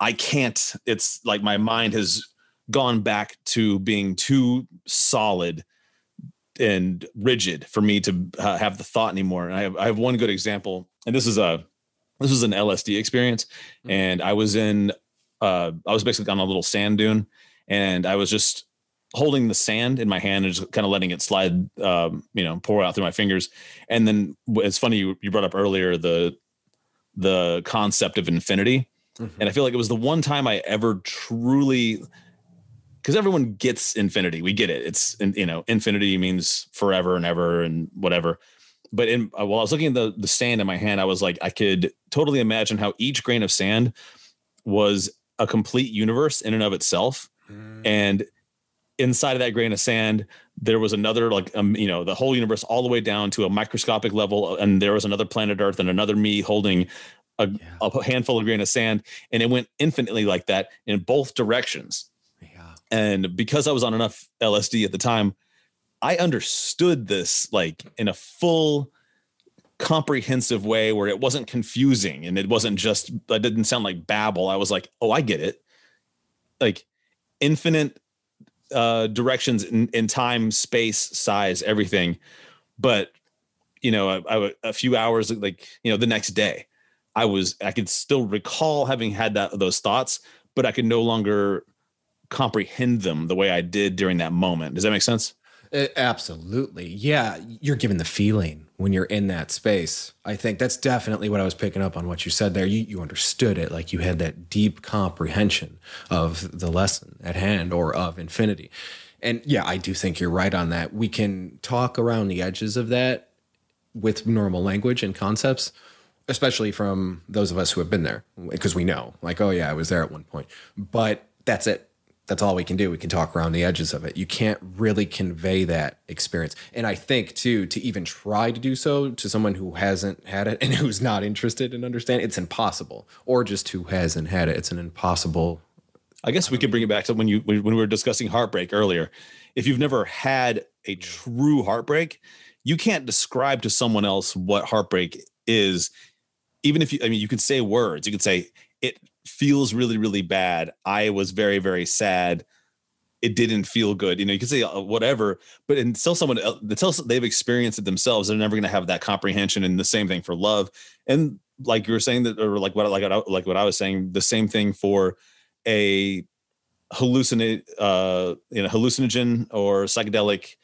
I can't. It's like my mind has gone back to being too solid and rigid for me to uh, have the thought anymore. And I have I have one good example, and this is a this was an LSD experience, and I was in uh, I was basically on a little sand dune, and I was just holding the sand in my hand and just kind of letting it slide, um, you know, pour out through my fingers. And then it's funny you, you brought up earlier the the concept of infinity and I feel like it was the one time I ever truly because everyone gets infinity. We get it. It's you know, infinity means forever and ever and whatever. But in uh, while I was looking at the the sand in my hand, I was like, I could totally imagine how each grain of sand was a complete universe in and of itself. And inside of that grain of sand, there was another like um, you know, the whole universe all the way down to a microscopic level, and there was another planet Earth and another me holding a, a handful of grain of sand, and it went infinitely like that in both directions. Yeah. And because I was on enough LSD at the time, I understood this like in a full comprehensive way where it wasn't confusing and it wasn't just that didn't sound like babble. I was like, "Oh, I get it." Like infinite uh directions in, in time, space, size, everything. But you know, I, I, a few hours like, you know, the next day, I was I could still recall having had that those thoughts, but I could no longer comprehend them the way I did during that moment. Does that make sense? Absolutely. Yeah. You're given the feeling when you're in that space. I think that's definitely what I was picking up on what you said there. You, you understood it. Like you had that deep comprehension of the lesson at hand or of infinity. And yeah, I do think you're right on that. We can talk around the edges of that with normal language and concepts, especially from those of us who have been there because we know, like, oh, yeah, I was there at one point. But that's it. That's all we can do. We can talk around the edges of it. You can't really convey that experience. And I think too, to even try to do so to someone who hasn't had it and [LAUGHS] who's not interested in understanding, it's impossible. Or just who hasn't had it, it's an impossible. I guess we could bring it back to when you when we were discussing heartbreak earlier. If you've never had a true heartbreak, you can't describe to someone else what heartbreak is. Even if you, I mean, you can say words. You can say it feels really really bad. I was very very sad. It didn't feel good. You know you can say uh, whatever but until someone else, until they've experienced it themselves they're never going to have that comprehension and the same thing for love. And like you were saying that or like what like like what i was saying the same thing for a hallucinate uh you know hallucinogen or psychedelic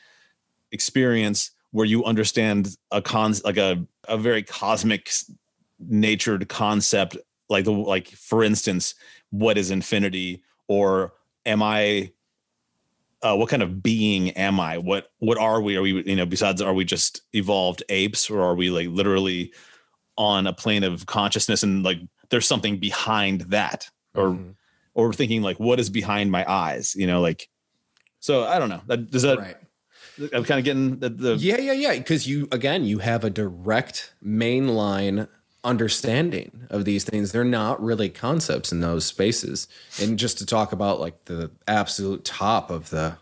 experience where you understand a con like a a very cosmic natured concept like the like for instance what is infinity? Or am i uh, what kind of being am i? What what are we? Are we you know besides are we just evolved apes or are we like literally on a plane of consciousness and like there's something behind that? Or mm-hmm. or thinking like what is behind my eyes? You know like so i don't know. That does that right. i'm kind of getting the, the yeah yeah yeah because you again you have a direct mainline understanding of these things. They're not really concepts in those spaces. And just to talk about like the absolute top of the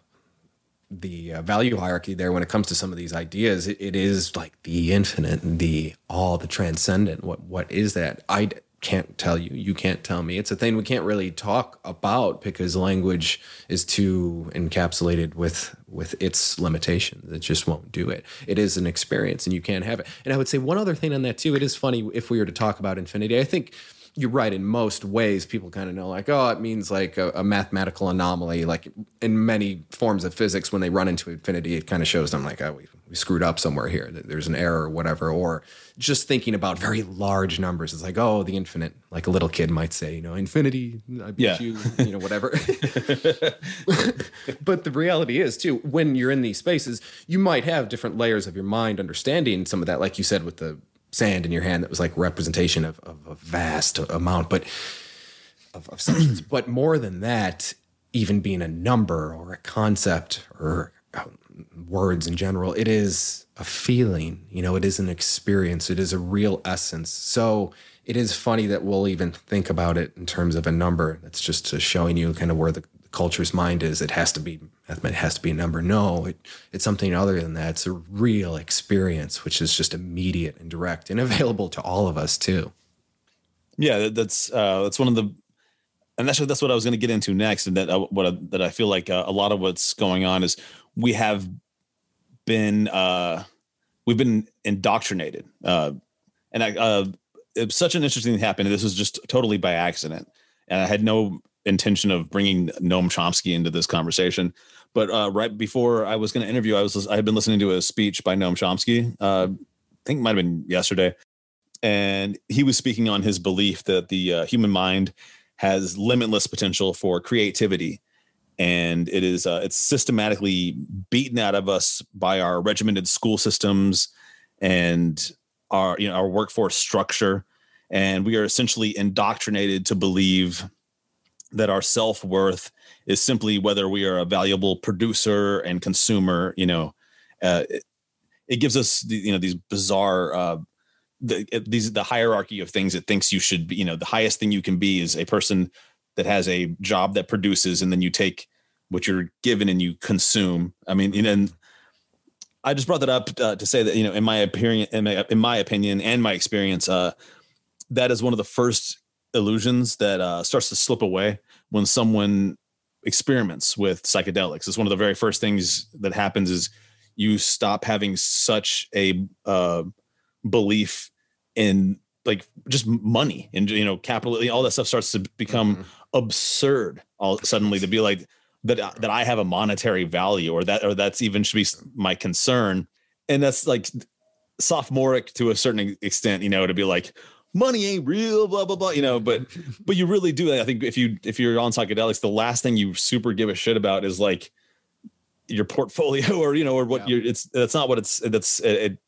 the uh, value hierarchy there when it comes to some of these ideas it, it is like the infinite the all the transcendent what what is that i can't tell you. You can't tell me. It's a thing we can't really talk about because language is too encapsulated with with its limitations. It just won't do it. It is an experience and you can't have it. And I would say one other thing on that too. It is funny if we were to talk about infinity. I think you're right in most ways people kind of know like oh it means like a, a, mathematical anomaly. Like in many forms of physics when they run into infinity it kind of shows them like oh we, we screwed up somewhere here there's an error or whatever. Or just thinking about very large numbers it's like oh the infinite like a little kid might say you know infinity i beat yeah. you you know whatever. [LAUGHS] But the reality is too when you're in these spaces you might have different layers of your mind understanding some of that like you said with the sand in your hand that was like representation of, of a vast amount, but of, of substance. but more than that, even being a number or a concept or uh, words in general, it is a feeling. You know, it is an experience. It is a real essence. So it is funny that we'll even think about it in terms of a number. That's just showing you kind of where the culture's mind is. It has to be it has to be a number. No, it, it's something other than that. It's a real experience, which is just immediate and direct and [LAUGHS] available to all of us too. Yeah, that's uh, that's one of the, and actually that's what I was going to get into next, and that uh, what I, that I feel like uh, a lot of what's going on is we have been uh, we've been indoctrinated, uh, and I, uh, it's such an interesting thing happened. This was just totally by accident, and I had no intention of bringing Noam Chomsky into this conversation. But uh, right before I was going to interview, I was I had been listening to a speech by Noam Chomsky. Uh, I think it might have been yesterday, and he was speaking on his belief that the uh, human mind has limitless potential for creativity, and it is uh, it's systematically beaten out of us by our regimented school systems and our you know our workforce structure, and we are essentially indoctrinated to believe that our self worth is simply whether we are a valuable producer and consumer. You know, uh, it, it, gives us the, you know these bizarre uh, the, these the hierarchy of things it thinks you should be. You know, the highest thing you can be is a person that has a job that produces, and then you take what you're given and you consume. I mean, you know, and I just brought that up uh, to say that you know, in my opinion, in my, in my opinion, and my experience, uh, that is one of the first illusions that uh, starts to slip away when someone experiments with psychedelics. It's one of the very first things that happens is you stop having such a uh, belief in like just money and you know capital all that stuff starts to become mm-hmm. absurd all suddenly to be like that that I have a monetary value or that or that's even should be my concern and that's like sophomoric to a certain extent you know to be like money ain't real, blah blah blah. You know, but [LAUGHS] but you really do. I think if you if you're on psychedelics, the last thing you super give a shit about is like your portfolio [LAUGHS] or you know or what yeah. you're. It's that's not what it's. That's it.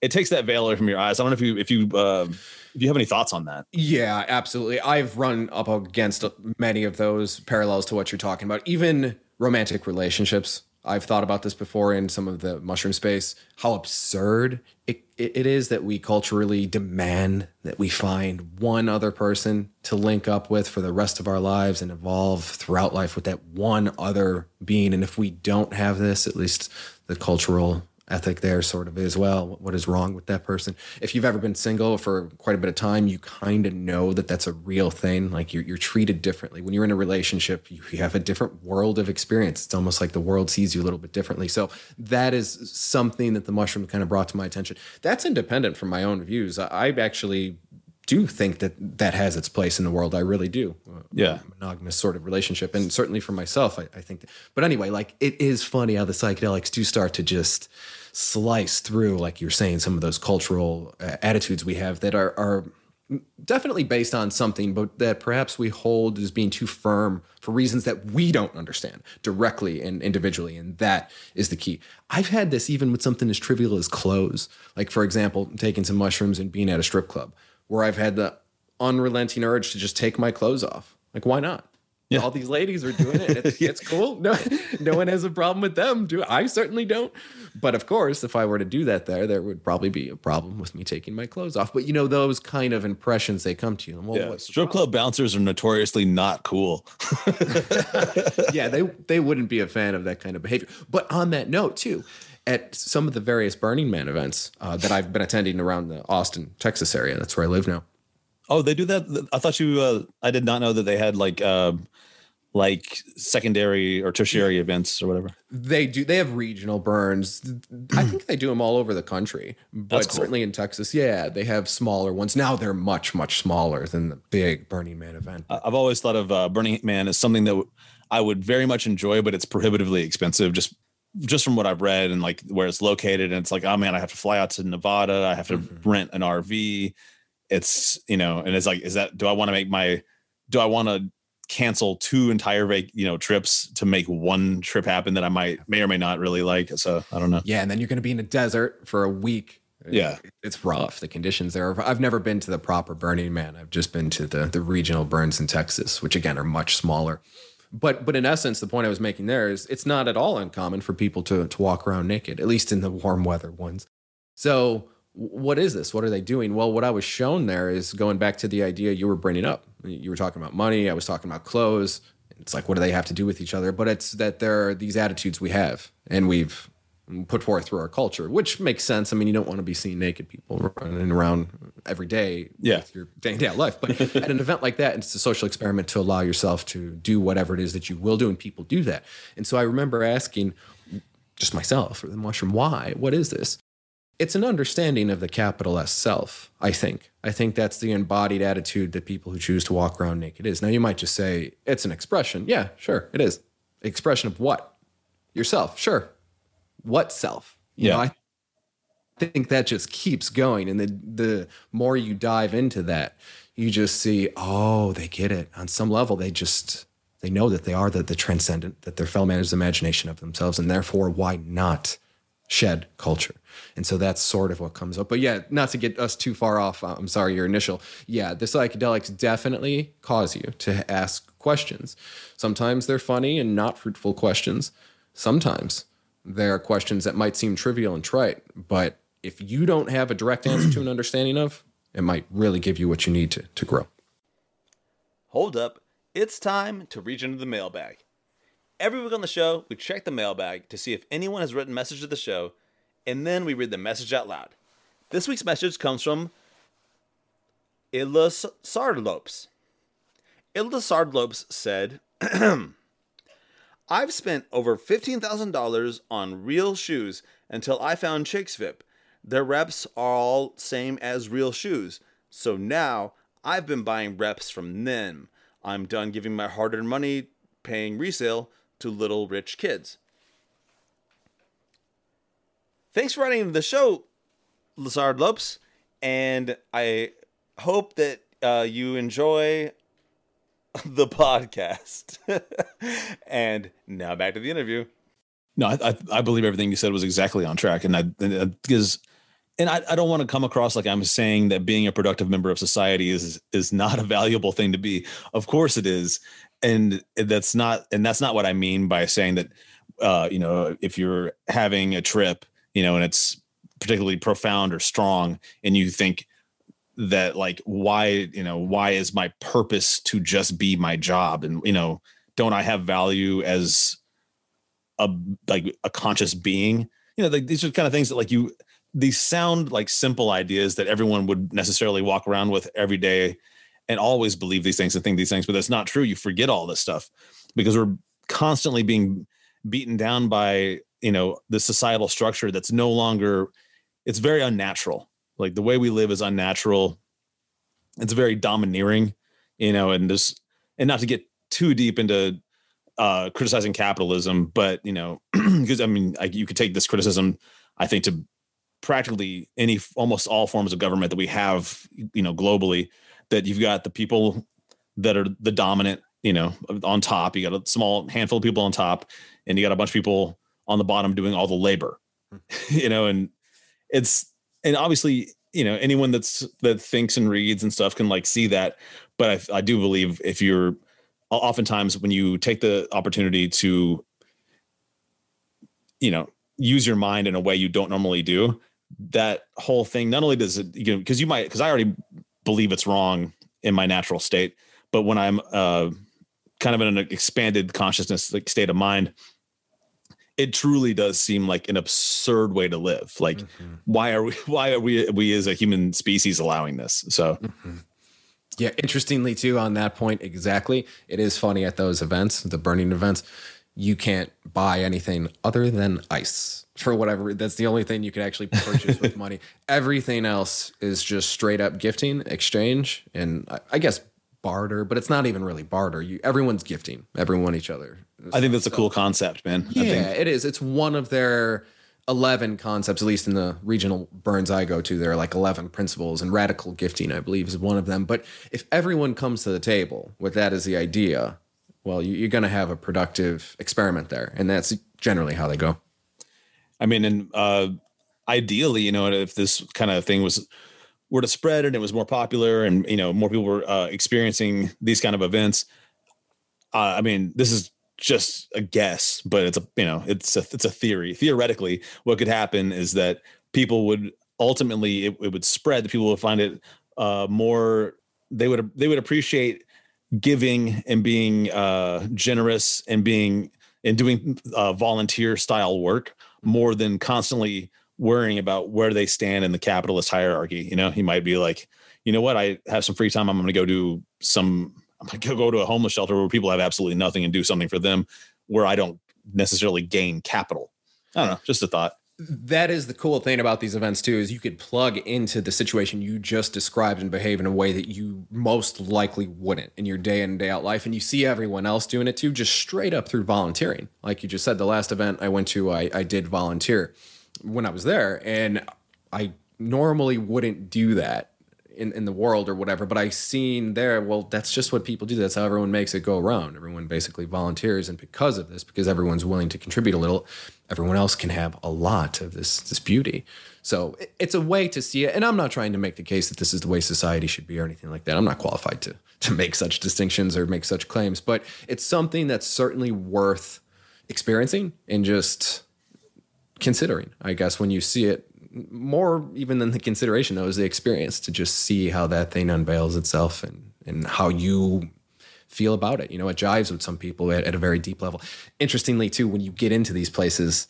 it takes that veil away from your eyes. I don't know if you if you uh, if you have any thoughts on that. Yeah, absolutely. I've run up against many of those parallels to what you're talking about. Even romantic relationships. I've thought about this before in some of the mushroom space, how absurd it, it is that we culturally demand that we find one other person to link up with for the rest of our lives and evolve throughout life with that one other being. And if we don't have this, at least the cultural ethic there sort of is well what is wrong with that person? If you've ever been single for quite a bit of time you kind of know that that's a real thing. Like you're, you're treated differently. When you're in a relationship you, you have a different world of experience. It's almost like the world sees you a little bit differently. So that is something that the mushroom kind of brought to my attention. That's independent from my own views. I, I actually do think that that has its place in the world. I really do. Yeah. monogamous sort of relationship. And certainly for myself, I, I think that, but anyway, like it is funny how the psychedelics do start to just slice through, like you're saying, some of those cultural uh, attitudes we have that are, are definitely based on something, but that perhaps we hold as being too firm for reasons that we don't understand directly and individually. And that is the key. I've had this even with something as trivial as clothes. Like, for example, taking some mushrooms and being at a strip club where I've had the unrelenting urge to just take my clothes off. Like, why not? Yeah. All these ladies are doing it. It's, [LAUGHS] it's cool. No, no one has a problem with them. Do I certainly don't. But of course, if I were to do that there, there would probably be a problem with me taking my clothes off. But you know, those kind of impressions they come to you. Well, yeah. Strip club bouncers are notoriously not cool. [LAUGHS] yeah, they they wouldn't be a fan of that kind of behavior. But on that note, too, at some of the various Burning Man events uh, that I've been attending around the Austin, Texas area. That's where I live now. Oh, they do that. I thought you. Uh, I did not know that they had like uh, like secondary or tertiary events or whatever. They do. They have regional burns. I think they do them all over the country, but cool. certainly in Texas, yeah, they have smaller ones. Now they're much much smaller than the big Burning Man event. I've always thought of uh, Burning Man as something that I would very much enjoy, but it's prohibitively expensive. Just just from what I've read and like where it's located, and it's like, oh man, I have to fly out to Nevada. I have to mm-hmm. rent an RV. It's you know, and it's like, is that do I want to make my do I want to cancel two entire vac- you know trips to make one trip happen that I might may or may not really like? So I don't know. Yeah, and then you're going to be in a desert for a week. Yeah, it's rough. The conditions there. I've never been to the proper Burning Man. I've just been to the the regional burns in Texas, which again are much smaller but but in essence, the point I was making there is it's not at all uncommon for people to to walk around naked, at least in the warm weather ones. So what is this? What are they doing? Well, what I was shown there is going back to the idea you were bringing up. You were talking about money. I was talking about clothes. It's like what do they have to do with each other? But it's that there are these attitudes we have, and we've put forth through our culture, which makes sense. I mean, you don't want to be seeing naked people running around every day. Yeah. Your day to day life. But at an event like that, it's a social experiment to allow yourself to do whatever it is that you will do. And people do that. And so I remember asking just myself or the mushroom, why? What is this? It's an understanding of the capital S self, I think. I think that's the embodied attitude that people who choose to walk around naked is. Now, you might just say it's an expression. Yeah, sure, it is. Expression of what? Yourself. Sure, what self? You yeah. Know, I think that just keeps going. And the the more you dive into that, you just see, oh, they get it. On some level, they just they know that they are the, the transcendent, that their fellow man is imagination of themselves, and therefore, why not shed culture? And so that's sort of what comes up. But yeah, not to get us too far off. I'm sorry, your initial. Yeah, the psychedelics definitely cause you to ask questions. Sometimes they're funny and not fruitful questions. Sometimes there are questions that might seem trivial and trite, but if you don't have a direct answer to an understanding of, it might really give you what you need to, to grow. Hold up. It's time to reach into the mailbag. Every week on the show, we check the mailbag to see if anyone has written message to the show, and then we read the message out loud. This week's message comes from Illa Sardlopes. Illa Sardlopes said, [CLEARS THROAT] I've spent over $15,000 on real shoes until I found Chicks-VIP. Their reps are all same as real shoes. So now I've been buying reps from them. I'm done giving my hard-earned money paying resale to little rich kids. Thanks for writing the show, Lazard Lopes, and I hope that uh, you enjoy the podcast. [LAUGHS] and now back to the interview. No, I, I, I believe everything you said was exactly on track, and I because and I, I don't want to come across like I'm saying that being a productive member of society is is not a valuable thing to be. Of course it is. And that's not and that's not what I mean by saying that uh, you know, if you're having a trip, you know, and it's particularly profound or strong, and you think that like why, you know, why is my purpose to just be my job? And, you know, don't I have value as a like a conscious being? You know, like these are kind of things that like you these sound like simple ideas that everyone would necessarily walk around with every day and always believe these things and think these things, but that's not true. You forget all this stuff because we're constantly being beaten down by, you know, the societal structure that's no longer, it's very unnatural. Like the way we live is unnatural. It's very domineering, you know, and just and not to get too deep into uh criticizing capitalism, but you know, [CLEARS THROAT] because I mean, I, you could take this criticism, I think, to practically any almost all forms of government that we have you know globally that you've got the people that are the dominant you know on top you got a small handful of people on top and you got a bunch of people on the bottom doing all the labor [LAUGHS] you know and it's and obviously you know anyone that's that thinks and reads and stuff can like see that but I, I do believe if you're oftentimes when you take the opportunity to you know use your mind in a way you don't normally do that whole thing not only does it you know because you might because i already believe it's wrong in my natural state but when i'm uh kind of in an expanded consciousness like state of mind it truly does seem like an absurd way to live like mm-hmm. why are we [LAUGHS] why are we we as a human species allowing this so mm-hmm. yeah interestingly too on that point exactly it is funny at those events the burning events you can't buy anything other than ice for whatever. That's the only thing you can actually purchase with [LAUGHS] money. Everything else is just straight up gifting, exchange, and I, I, guess barter. But it's not even really barter. You everyone's gifting everyone each other. I think that's so, a cool concept, man. Yeah, it is. It's one of their 11 concepts, at least in the regional burns I go to, there are like 11 principles, and radical gifting, I believe, is one of them. But if everyone comes to the table with that as the idea, well, you, are going to have a productive experiment there. And that's generally how they go. I mean, and uh, ideally, you know, if this kind of thing was were to spread and it was more popular, and you know, more people were uh, experiencing these kind of events. Uh, I mean, this is just a guess, but it's a you know, it's a it's a theory. Theoretically, what could happen is that people would ultimately it, it would spread. The people would find it uh, more. They would they would appreciate giving and being uh, generous and being and doing uh, volunteer style work more than constantly worrying about where they stand in the capitalist hierarchy. You know, he might be like, you know what, I have some free time. I'm going to go do some, I'm going to go to a homeless shelter where people have absolutely nothing and do something for them where I don't necessarily gain capital. I don't know, just a thought that is the cool thing about these events too is you could plug into the situation you just described and behave in a way that you most likely wouldn't in your day in and day out life and you see everyone else doing it too just straight up through volunteering like you just said the last event i went to i, I did volunteer when i was there and i normally wouldn't do that in, in the world or whatever but i seen there well that's just what people do. That's how everyone makes it go around. Everyone basically volunteers and because of this because everyone's willing to contribute a little everyone else can have a lot of this this beauty. So it's a way to see it and i'm not trying to make the case that this is the way society should be or anything like that. I'm not qualified to to make such distinctions or make such claims but it's something that's certainly worth experiencing and just considering i guess when you see it more even than the consideration though is the experience to just see how that thing unveils itself and and how you feel about it you know it jives with some people at, at a very deep level interestingly too when you get into these places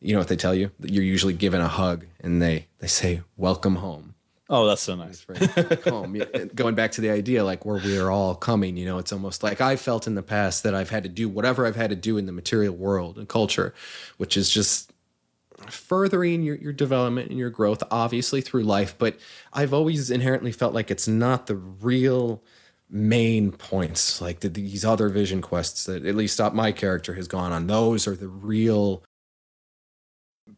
you know what they tell you you're usually given a hug and they they say welcome home Oh, that's so nice. Right. [LAUGHS] home. Going back to the idea, like where we are all coming, you know, it's almost like I felt in the past that I've had to do whatever I've had to do in the material world and culture, which is just furthering your, your development and your growth, obviously through life. But I've always inherently felt like it's not the real main points, like the, these other vision quests that at least my character has gone on. Those are the real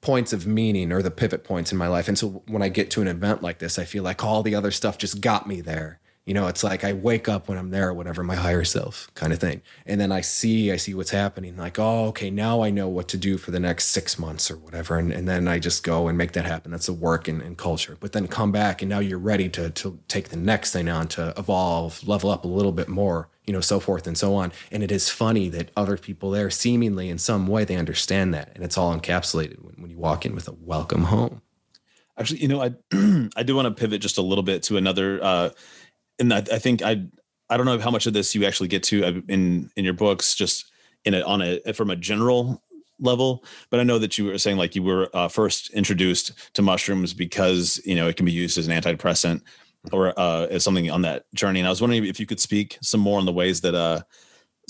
points of meaning or the pivot points in my life. And so when I get to an event like this, I feel like all the other stuff just got me there You know, it's like I wake up when I'm there, or whatever, my higher self kind of thing. And then I see, I see what's happening. Like, oh, okay, now I know what to do for the next six months or whatever. And, and then I just go and make that happen. That's the work and, and culture. But then come back and now you're ready to, to take the next thing on to evolve, level up a little bit more, you know, so forth and so on. And it is funny that other people there seemingly in some way they understand that. And it's all encapsulated when, when you walk in with a welcome home. Actually, you know, I [CLEARS THROAT] I do want to pivot just a little bit to another uh and I, I think I I don't know how much of this you actually get to uh, in in your books, just in a on a from a general level. But I know that you were saying like you were uh, first introduced to mushrooms because you know it can be used as an antidepressant or uh, as something on that journey. And I was wondering if you could speak some more on the ways that uh,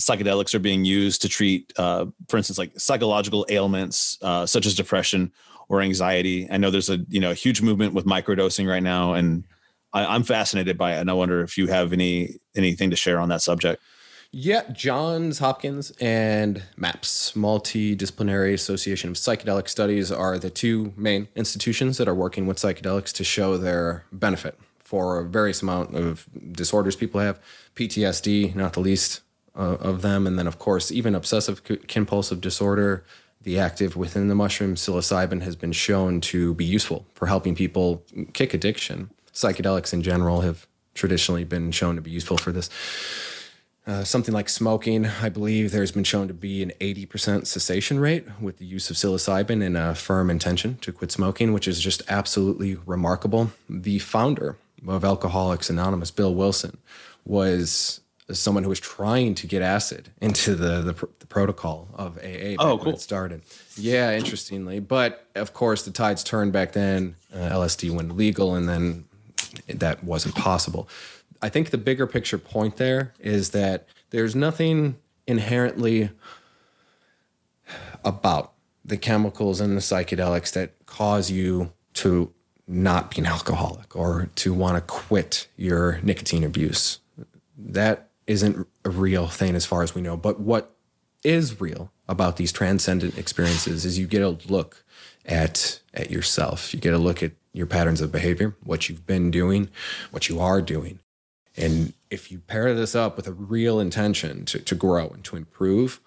psychedelics are being used to treat, uh, for instance, like psychological ailments uh, such as depression or anxiety. I know there's a you know a huge movement with microdosing right now, and I, am fascinated by it, and I wonder if you have any anything to share on that subject. Yeah, Johns Hopkins and MAPS, Multidisciplinary Association of Psychedelic Studies, are the two main institutions that are working with psychedelics to show their benefit for a various amount of disorders people have, PTSD, not the least uh, of them, and then of course even obsessive compulsive disorder. The active within the mushroom psilocybin has been shown to be useful for helping people kick addiction psychedelics in general have traditionally been shown to be useful for this. Uh, something like smoking, I believe there's been shown to be an 80% cessation rate with the use of psilocybin and a firm intention to quit smoking, which is just absolutely remarkable. The founder of Alcoholics Anonymous, Bill Wilson, was someone who was trying to get acid into the the, pr- the protocol of AA. Oh, cool. it started. Yeah, interestingly, but of course the tides turned back then. Uh, LSD went legal, and then that wasn't possible. I think the bigger picture point there is that there's nothing inherently about the chemicals and the psychedelics that cause you to not be an alcoholic or to want to quit your nicotine abuse. That isn't a real thing as far as we know. But what is real about these transcendent experiences is you get a look at at yourself. You get a look at your patterns of behavior, what you've been doing, what you are doing. And if you pair this up with a real intention to, to grow and to improve,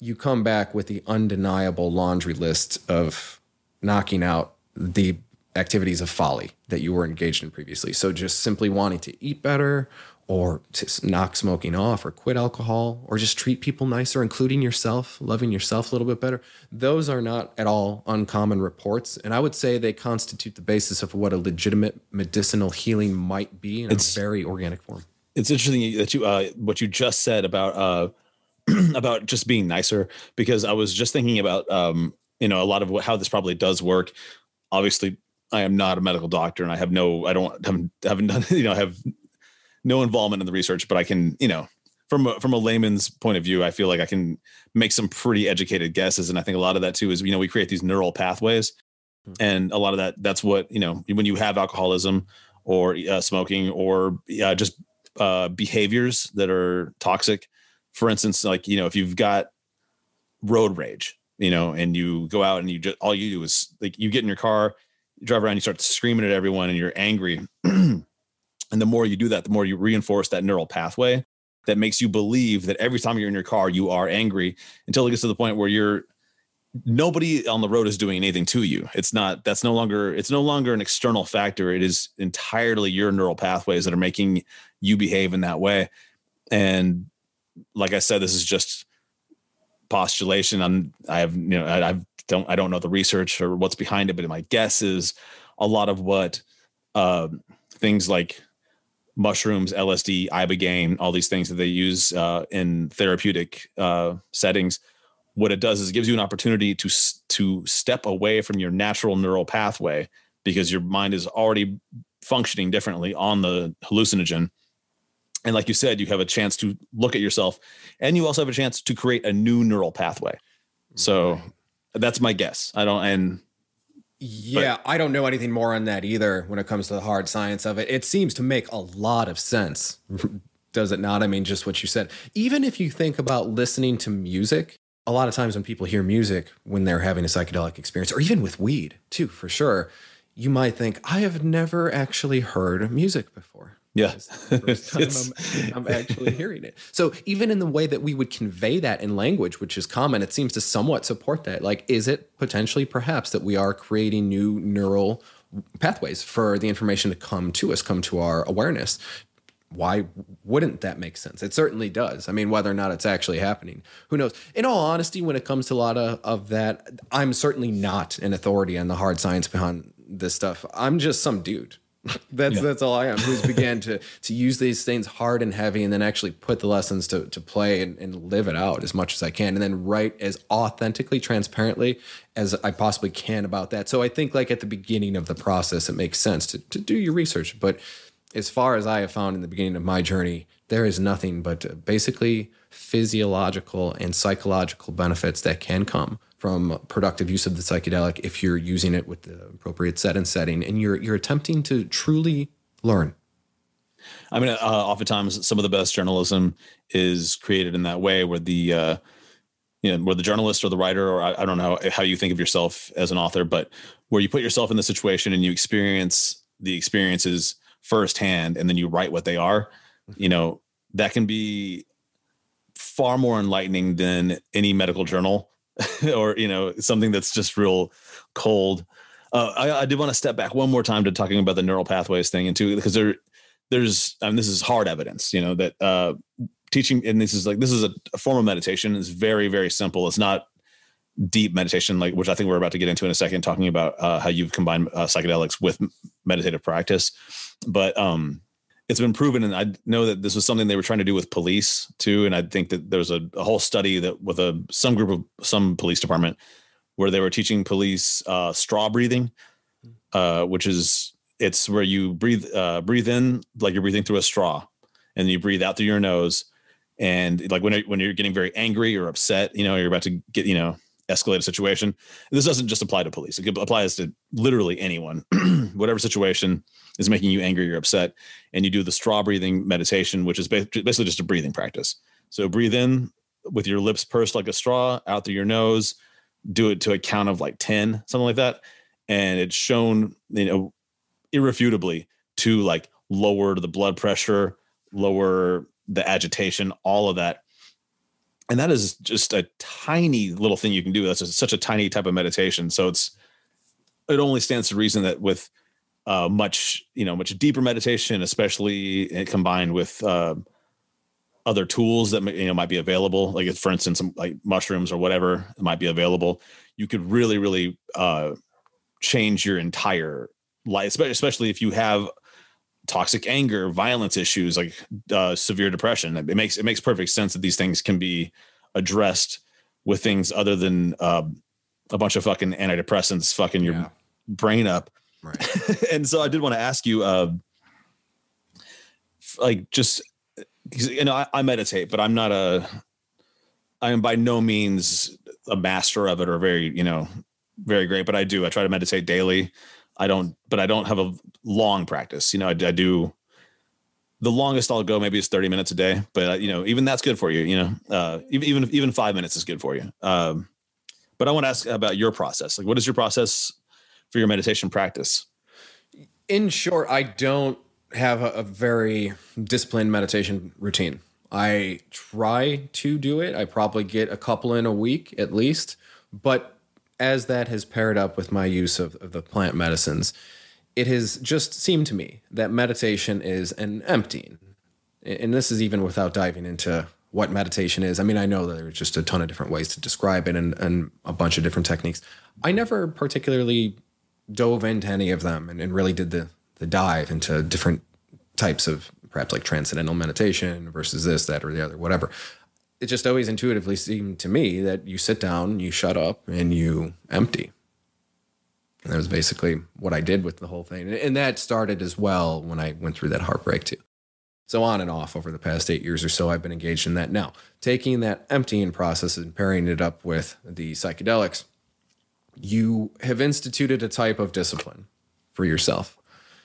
you come back with the undeniable laundry list of knocking out the activities of folly that you were engaged in previously. So just simply wanting to eat better or to knock smoking off or quit alcohol or just treat people nicer, including yourself, loving yourself a little bit better. Those are not at all uncommon reports. And I would say they constitute the basis of what a legitimate medicinal healing might be in it's, a very organic form. It's interesting that you, uh, what you just said about, uh, [CLEARS THROAT] about just being nicer, because I was just thinking about, um, you know, a lot of what, how this probably does work. Obviously, I am not a medical doctor and I have no, I don't, haven't, haven't done, [LAUGHS] you know, have no involvement in the research, but I can, you know, from a, from a layman's point of view, I feel like I can make some pretty educated guesses. And I think a lot of that too is, you know, we create these neural pathways, mm-hmm. and a lot of that that's what you know when you have alcoholism or uh, smoking or uh, just uh, behaviors that are toxic. For instance, like you know, if you've got road rage, you know, and you go out and you just all you do is like you get in your car, you drive around, you start screaming at everyone, and you're angry. [CLEARS THROAT] And the more you do that, the more you reinforce that neural pathway that makes you believe that every time you're in your car, you are angry until it gets to the point where you're nobody on the road is doing anything to you. It's not, that's no longer, it's no longer an external factor. It is entirely your neural pathways that are making you behave in that way. And like I said, this is just postulation. I'm, I have, you know, I, I don't, I don't know the research or what's behind it, but my guess is a lot of what uh, things like mushrooms, LSD, ibogaine, all these things that they use uh, in therapeutic uh, settings. What it does is it gives you an opportunity to to step away from your natural neural pathway because your mind is already functioning differently on the hallucinogen. And like you said, you have a chance to look at yourself, and you also have a chance to create a new neural pathway. So that's my guess. I don't and yeah, but, I don't know anything more on that either when it comes to the hard science of it. It seems to make a lot of sense. [LAUGHS] Does it not? I mean, just what you said. Even if you think about listening to music, a lot of times when people hear music when they're having a psychedelic experience, or even with weed too, for sure, you might think, I have never actually heard music before. Yeah. It's the first [LAUGHS] time It's- I'm, I'm actually [LAUGHS] hearing it. So even in the way that we would convey that in language, which is common, it seems to somewhat support that. Like, is it potentially perhaps that we are creating new neural pathways for the information to come to us, come to our awareness? Why wouldn't that make sense? It certainly does. I mean, whether or not it's actually happening, who knows? In all honesty, when it comes to a lot of, of that, I'm certainly not an authority on the hard science behind this stuff. I'm just some dude. [LAUGHS] That's that's all I am. Who's [LAUGHS] began to to use these things hard and heavy, and then actually put the lessons to to play and, and live it out as much as I can, and then write as authentically, transparently as I possibly can about that. So I think like at the beginning of the process, it makes sense to to do your research. But as far as I have found in the beginning of my journey, there is nothing but basically physiological and psychological benefits that can come from productive use of the psychedelic if you're using it with the appropriate set and setting and you're you're attempting to truly learn. I mean, uh, oftentimes some of the best journalism is created in that way, where the uh, you know, where the journalist or the writer, or I, I don't know how you think of yourself as an author, but where you put yourself in the situation and you experience the experiences firsthand, and then you write what they are. You know, that can be far more enlightening than any medical journal, [LAUGHS] or you know, something that's just real cold. Uh, I, I did want to step back one more time to talking about the neural pathways thing, and too, because there there's I mean this is hard evidence, you know, that uh teaching and this is like this is a, a form of meditation. It's very, very simple. It's not deep meditation, like which I think we're about to get into in a second, talking about uh, how you've combined uh, psychedelics with meditative practice. But um it's been proven, and I know that this was something they were trying to do with police too. And I think that there's a, a whole study that with a some group of some police department where they were teaching police uh, straw breathing, uh, which is it's where you breathe uh, breathe in like you're breathing through a straw, and you breathe out through your nose. And like when when you're getting very angry or upset, you know you're about to get you know escalate a situation. This doesn't just apply to police; it applies to literally anyone, [CLEARS THROAT] whatever situation is making you angry or upset. And you do the straw breathing meditation, which is basically just a breathing practice. So breathe in with your lips pursed like a straw, out through your nose. Do it to a count of like ten, something like that, and it's shown you know irrefutably to like lower the blood pressure, lower the agitation, all of that. And that is just a tiny little thing you can do. That's just such a tiny type of meditation. So it's it only stands to reason that with uh, much you know much deeper meditation, especially combined with uh, other tools that you know might be available, like for instance, some, like mushrooms or whatever might be available, you could really really uh, change your entire life, especially if you have toxic anger, violence issues, like uh, severe depression. It makes it makes perfect sense that these things can be addressed with things other than uh, a bunch of fucking antidepressants fucking your Yeah. brain up. Right. [LAUGHS] and so I did want to ask you, uh, like, just you know, I, I meditate, but I'm not a, I am by no means a master of it or very, you know, very great. But I do. I try to meditate daily. I don't, but I don't have a long practice. You know, I, I do. The longest I'll go maybe is 30 minutes a day, but uh, you know, even that's good for you. You know, uh, even even even five minutes is good for you. Um, but I want to ask about your process. Like, what is your process for your meditation practice? in short, I don't have a, a very disciplined meditation routine. I try to do it. I probably get a couple in a week at least. But as that has paired up with my use of, of the plant medicines, it has just seemed to me that meditation is an emptying. And this is even without diving into what meditation is. I mean, I know that there's just a ton of different ways to describe it and, and a bunch of different techniques. I never particularly dove into any of them and, and really did the the dive into different types of perhaps like transcendental meditation versus this, that, or the other, whatever. It just always intuitively seemed to me that you sit down, you shut up, and you empty. And that was basically what I did with the whole thing. And- And that started as well when I went through that heartbreak too. So on and off over the past eight years or so, I've been engaged in that. Now, taking that emptying process and pairing it up with the psychedelics, you have instituted a type of discipline for yourself.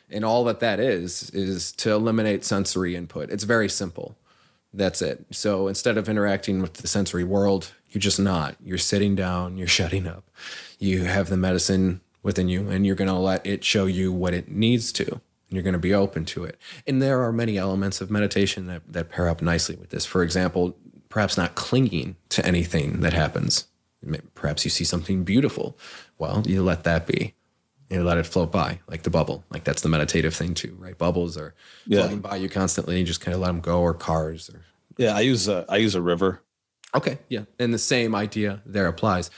And all that that is, is to eliminate sensory input. It's very simple. That's it. So instead of interacting with the sensory world, you're just not. You're sitting down, you're shutting up. You have the medicine within you, and you're going to let it show you what it needs to. and you're going to be open to it. And there are many elements of meditation that, that pair up nicely with this. For example, perhaps not clinging to anything that happens. Perhaps you see something beautiful. Well, you let that be. You let it float by, like the bubble. Like that's the meditative thing too, right? Bubbles are Yeah. floating by you constantly. You just kind of let them go, or cars, or Yeah, I use a I use a river. Okay, yeah. And the same idea there applies.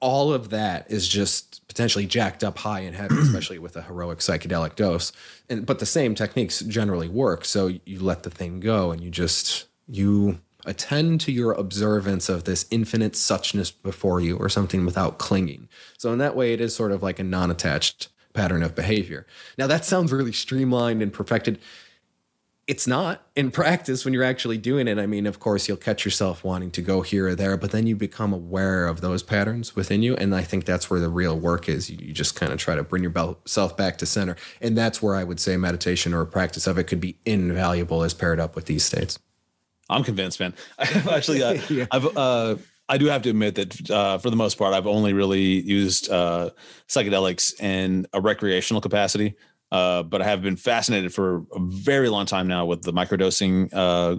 All of that is just potentially jacked up high and heavy, [CLEARS THROAT] especially with a heroic psychedelic dose. And but the same techniques generally work. So you let the thing go and you just you attend to your observance of this infinite suchness before you or something without clinging. So in that way it is sort of like a non-attached pattern of behavior. Now that sounds really streamlined and perfected it's not in [LAUGHS] practice when you're actually doing it. I mean, of course, you'll catch yourself wanting to go here or there, but then you become aware of those patterns within you. And I think that's where the real work is. You, you just kind of try to bring yourself back to center. And that's where I would say meditation or a practice of it could be invaluable as paired up with these states. I'm convinced, man. [LAUGHS] Actually, uh, [LAUGHS] Yeah. I've uh, I do have to admit that uh, for the most part, I've only really used uh, psychedelics in a recreational capacity. Uh, but I have been fascinated for a very long time now with the microdosing uh,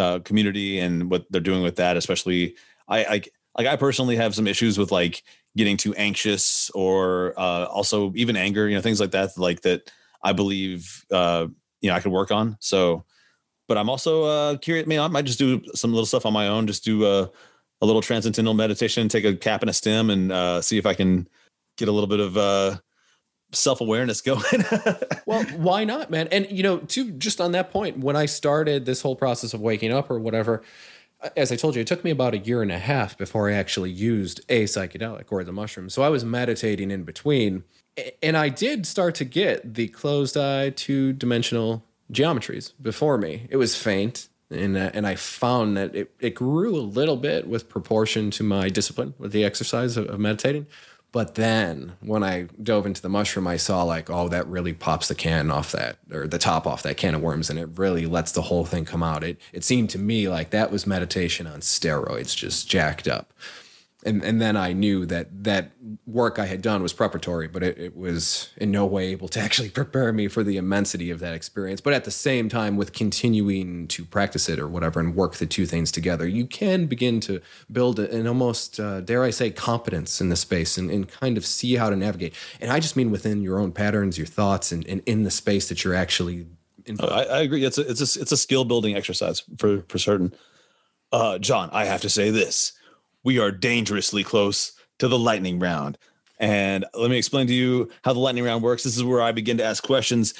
uh, community and what they're doing with that. Especially, I, I like I personally have some issues with like getting too anxious or uh, also even anger, you know, things like that. Like that, I believe uh, you know I could work on. So but I'm also uh, curious. I mean, I might just do some little stuff on my own. Just do a, a little transcendental meditation, take a cap and a stem, and uh, see if I can get a little bit of uh, self awareness [LAUGHS] going. Well, why not, man? And you know, to just on that point, when I started this whole process of waking up or whatever, as I told you, it took me about a year and a half before I actually used a psychedelic or the mushroom. So I was meditating in between, and I did start to get the closed eye two dimensional geometries before me. It was faint. And, uh, and I found that it, it grew a little bit with proportion to my discipline with the exercise of, of meditating. But then when I dove into the mushroom, I saw like, oh, that really pops the can off that or the top off that can of worms, and it really lets the whole thing come out. It it seemed to me like that was meditation on steroids, just jacked up. And and then I knew that that work I had done was preparatory, but it, it was in no way able to [LAUGHS] actually prepare me for the immensity of that experience. But at the same time, with continuing to practice it or whatever and work the two things together, you can begin to build an almost, uh, dare I say, competence in the space and, and kind of see how to navigate. And I just mean within your own patterns, your thoughts, and, and in the space that you're actually in. I, I agree. It's a it's a it's a skill building exercise for for certain. Uh, John, I have to say this: we are dangerously close to the lightning round, and let me explain to you how the lightning round works. This is where I begin to ask questions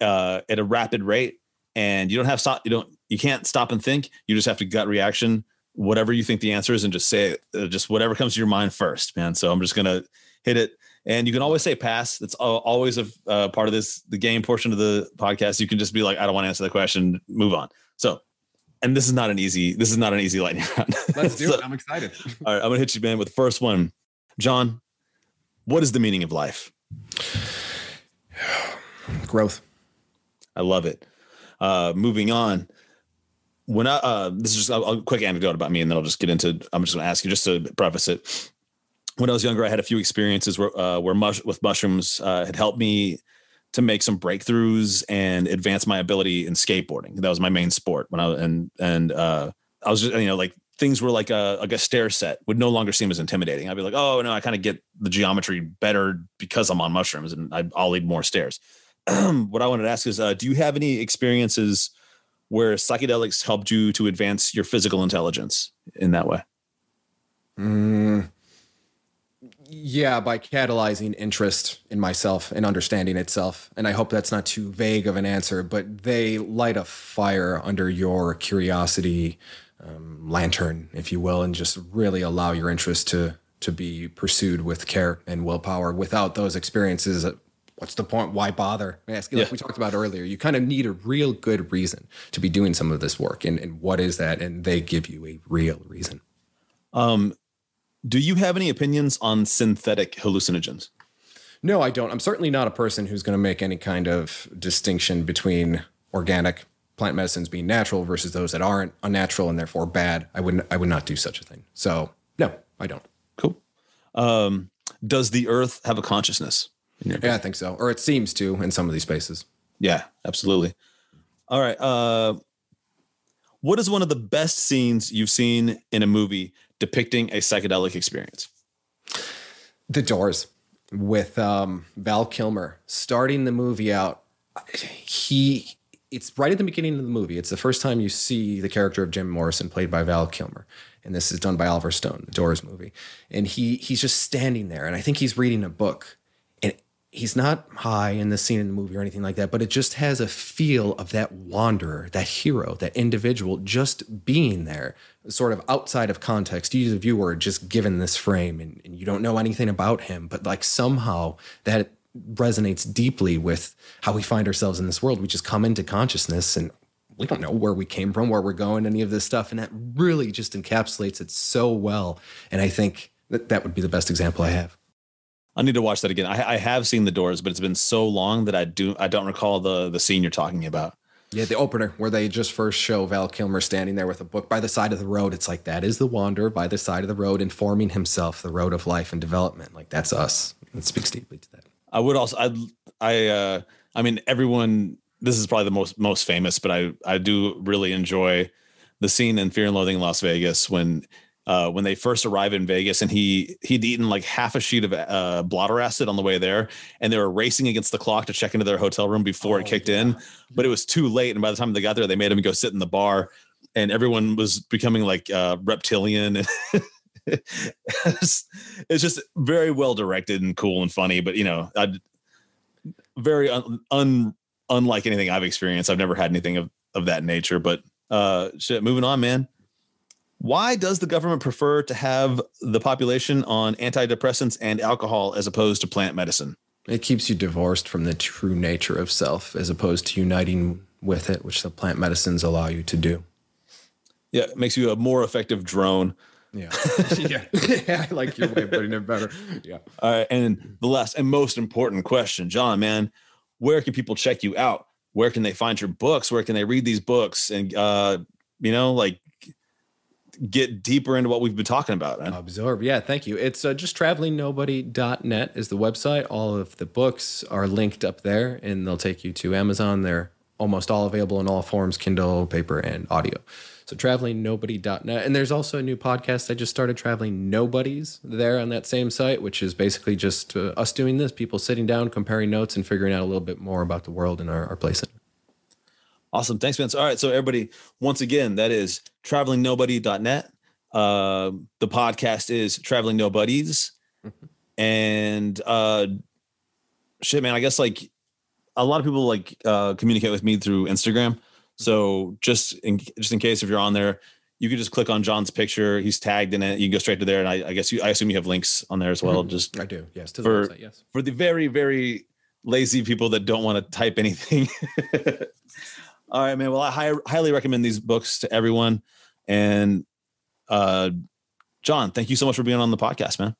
uh, at a rapid rate, and you don't have stop. You don't. You can't stop and think. You just have to gut reaction, whatever you think the answer is, and just say it. Uh, just whatever comes to your mind first, man. So I'm just gonna hit it. And you can always say pass. That's always a uh, part of this, the game portion of the podcast. You can just be like, I don't want to answer the question, move on. So, and this is not an easy, this is not an easy lightning round. [LAUGHS] Let's do So, it. I'm excited. All right, I'm gonna hit you, man, with the first one. John, what is the meaning of life? [SIGHS] Growth. I love it. Uh, moving on. When I uh, this is just a, a quick anecdote about me, and then I'll just get into. I'm just going to ask you just to preface it. When I was younger, I had a few experiences where uh, where mush with mushrooms uh, had helped me to make some breakthroughs and advance my ability in skateboarding. That was my main sport when I was and and uh, I was just you know like things were like a like a stair set would no longer seem as intimidating. I'd be like, oh no, I kind of get the geometry better because I'm on mushrooms, and I, I'll need more stairs. [CLEARS THROAT] what I wanted to ask is, uh, do you have any experiences where psychedelics helped you to advance your physical intelligence in that way? Mm, yeah, by catalyzing interest in myself and understanding itself. And I hope that's not too vague of an answer, but they light a fire under your curiosity um, lantern, if you will, and just really allow your interest to to be pursued with care and willpower. Without those experiences, uh, what's the point? Why bother? Asking, like Yeah. we talked about earlier, you kind of need a real good reason to be doing some of this work. And, and what is that? And they give you a real reason. Um, do you have any opinions on synthetic hallucinogens? No, I don't. I'm certainly not a person who's going to make any kind of distinction between organic plant medicines being natural versus those that aren't unnatural and therefore bad. I wouldn't. I would not do such a thing. So no, I don't. Cool. Um, does the earth have a consciousness? Yeah, I think so. Or it seems to in some of these spaces. Yeah, absolutely. All right. Uh, what is one of the best scenes you've seen in a movie depicting a psychedelic experience? The Doors with um, Val Kilmer starting the movie out. He, it's right at the beginning of the movie. It's the first time you see the character of Jim Morrison played by Val Kilmer, and this is done by Oliver Stone, the Doors movie. And he he's just standing there, and I think he's reading a book, he's not high in the scene in the movie or anything like that, but it just has a feel of that wanderer, that hero, that individual just being there, sort of outside of context. You, a viewer, just given this frame and, and you don't know anything about him, but like somehow that resonates deeply with how we find ourselves in this world. We just come into consciousness and we don't know where we came from, where we're going, any of this stuff. And that really just encapsulates it so well. And I think that that would be the best example I have. I need to watch that again. I, I have seen the doors, but it's been so long that I do I don't recall the the scene you're talking about. Yeah, the opener where they just first show Val Kilmer standing there with a book by the side of the road. It's like that is the wanderer by the side of the road, informing himself the road of life and development. Like that's us. It speaks deeply to that. I would also I I uh I mean everyone this is probably the most most famous, but I I do really enjoy the scene in Fear and Loathing in Las Vegas when uh, when they first arrive in Vegas, and he he'd eaten like half a sheet of uh, blotter acid on the way there, and they were racing against the clock to check into their hotel room before it kicked in, but it was too late, and by the time they got there, they made him go sit in the bar, and everyone was becoming like uh, reptilian. [LAUGHS] it's, it's just very well directed and cool and funny, but you know, I'd, very un, un unlike anything I've experienced. I've never had anything of of that nature, but uh, shit. Moving on, man. Why does the government prefer to have the population on antidepressants and alcohol as opposed to plant medicine? It keeps you divorced from the true nature of self as opposed to uniting with it, which the plant medicines allow you to do. Yeah, it makes you a more effective drone. Yeah. [LAUGHS] yeah. yeah. [LAUGHS] I like your way of putting it better. Yeah. All right. And the last and most important question, John, man, where can people check you out? Where can they find your books? Where can they read these books? And, uh, you know, like get deeper into what we've been talking about. Man. Absorb. Yeah, thank you. It's uh, just travelingnobody.net is the website. All of the books are linked up there and they'll take you to Amazon. They're almost all available in all forms Kindle, paper, and audio. So travelingnobody.net. And there's also a new podcast I just started, Traveling Nobodies, there on that same site, which is basically just uh, us doing this, people sitting down, comparing notes, and figuring out a little bit more about the world and our, our place in it. Awesome. Thanks, Vince. All right. So, everybody, once again, that is travelingnobody.net. Uh, the podcast is Traveling Nobodies. Mm-hmm. And uh, shit, man, I guess like a lot of people like uh, communicate with me through Instagram. So just in just in case if you're on there, you can just click on John's picture. He's tagged in it. You can go straight to there, and I, I guess you. I assume you have links on there as well. Mm-hmm. Just I do. Yes, to the for, website. Yes. For the very very lazy people that don't want to type anything. [LAUGHS] All right, man. Well, I high, highly recommend these books to everyone. And uh, John, thank you so much for being on the podcast, man.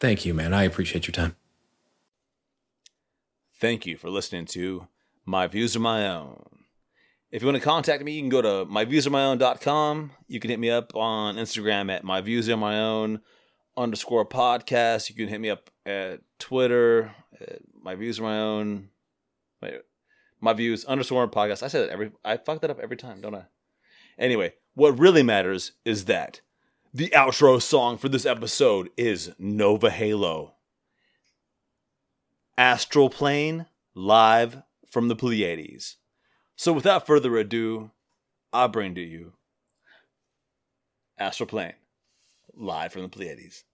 Thank you, man. I appreciate your time. Thank you for listening to My Views Are My Own. If you want to contact me, you can go to myviewsaremyown.com. You can hit me up on Instagram at myviewsaremyown underscore podcast. You can hit me up at Twitter at my views are my own. Wait, my views underscore podcast. I said that every. I fuck that up every time, don't I? Anyway, what really matters is that the outro song for this episode is Nova Halo. Astral Plane live from the Pleiades. So without further ado, I bring to you Astral Plane live from the Pleiades.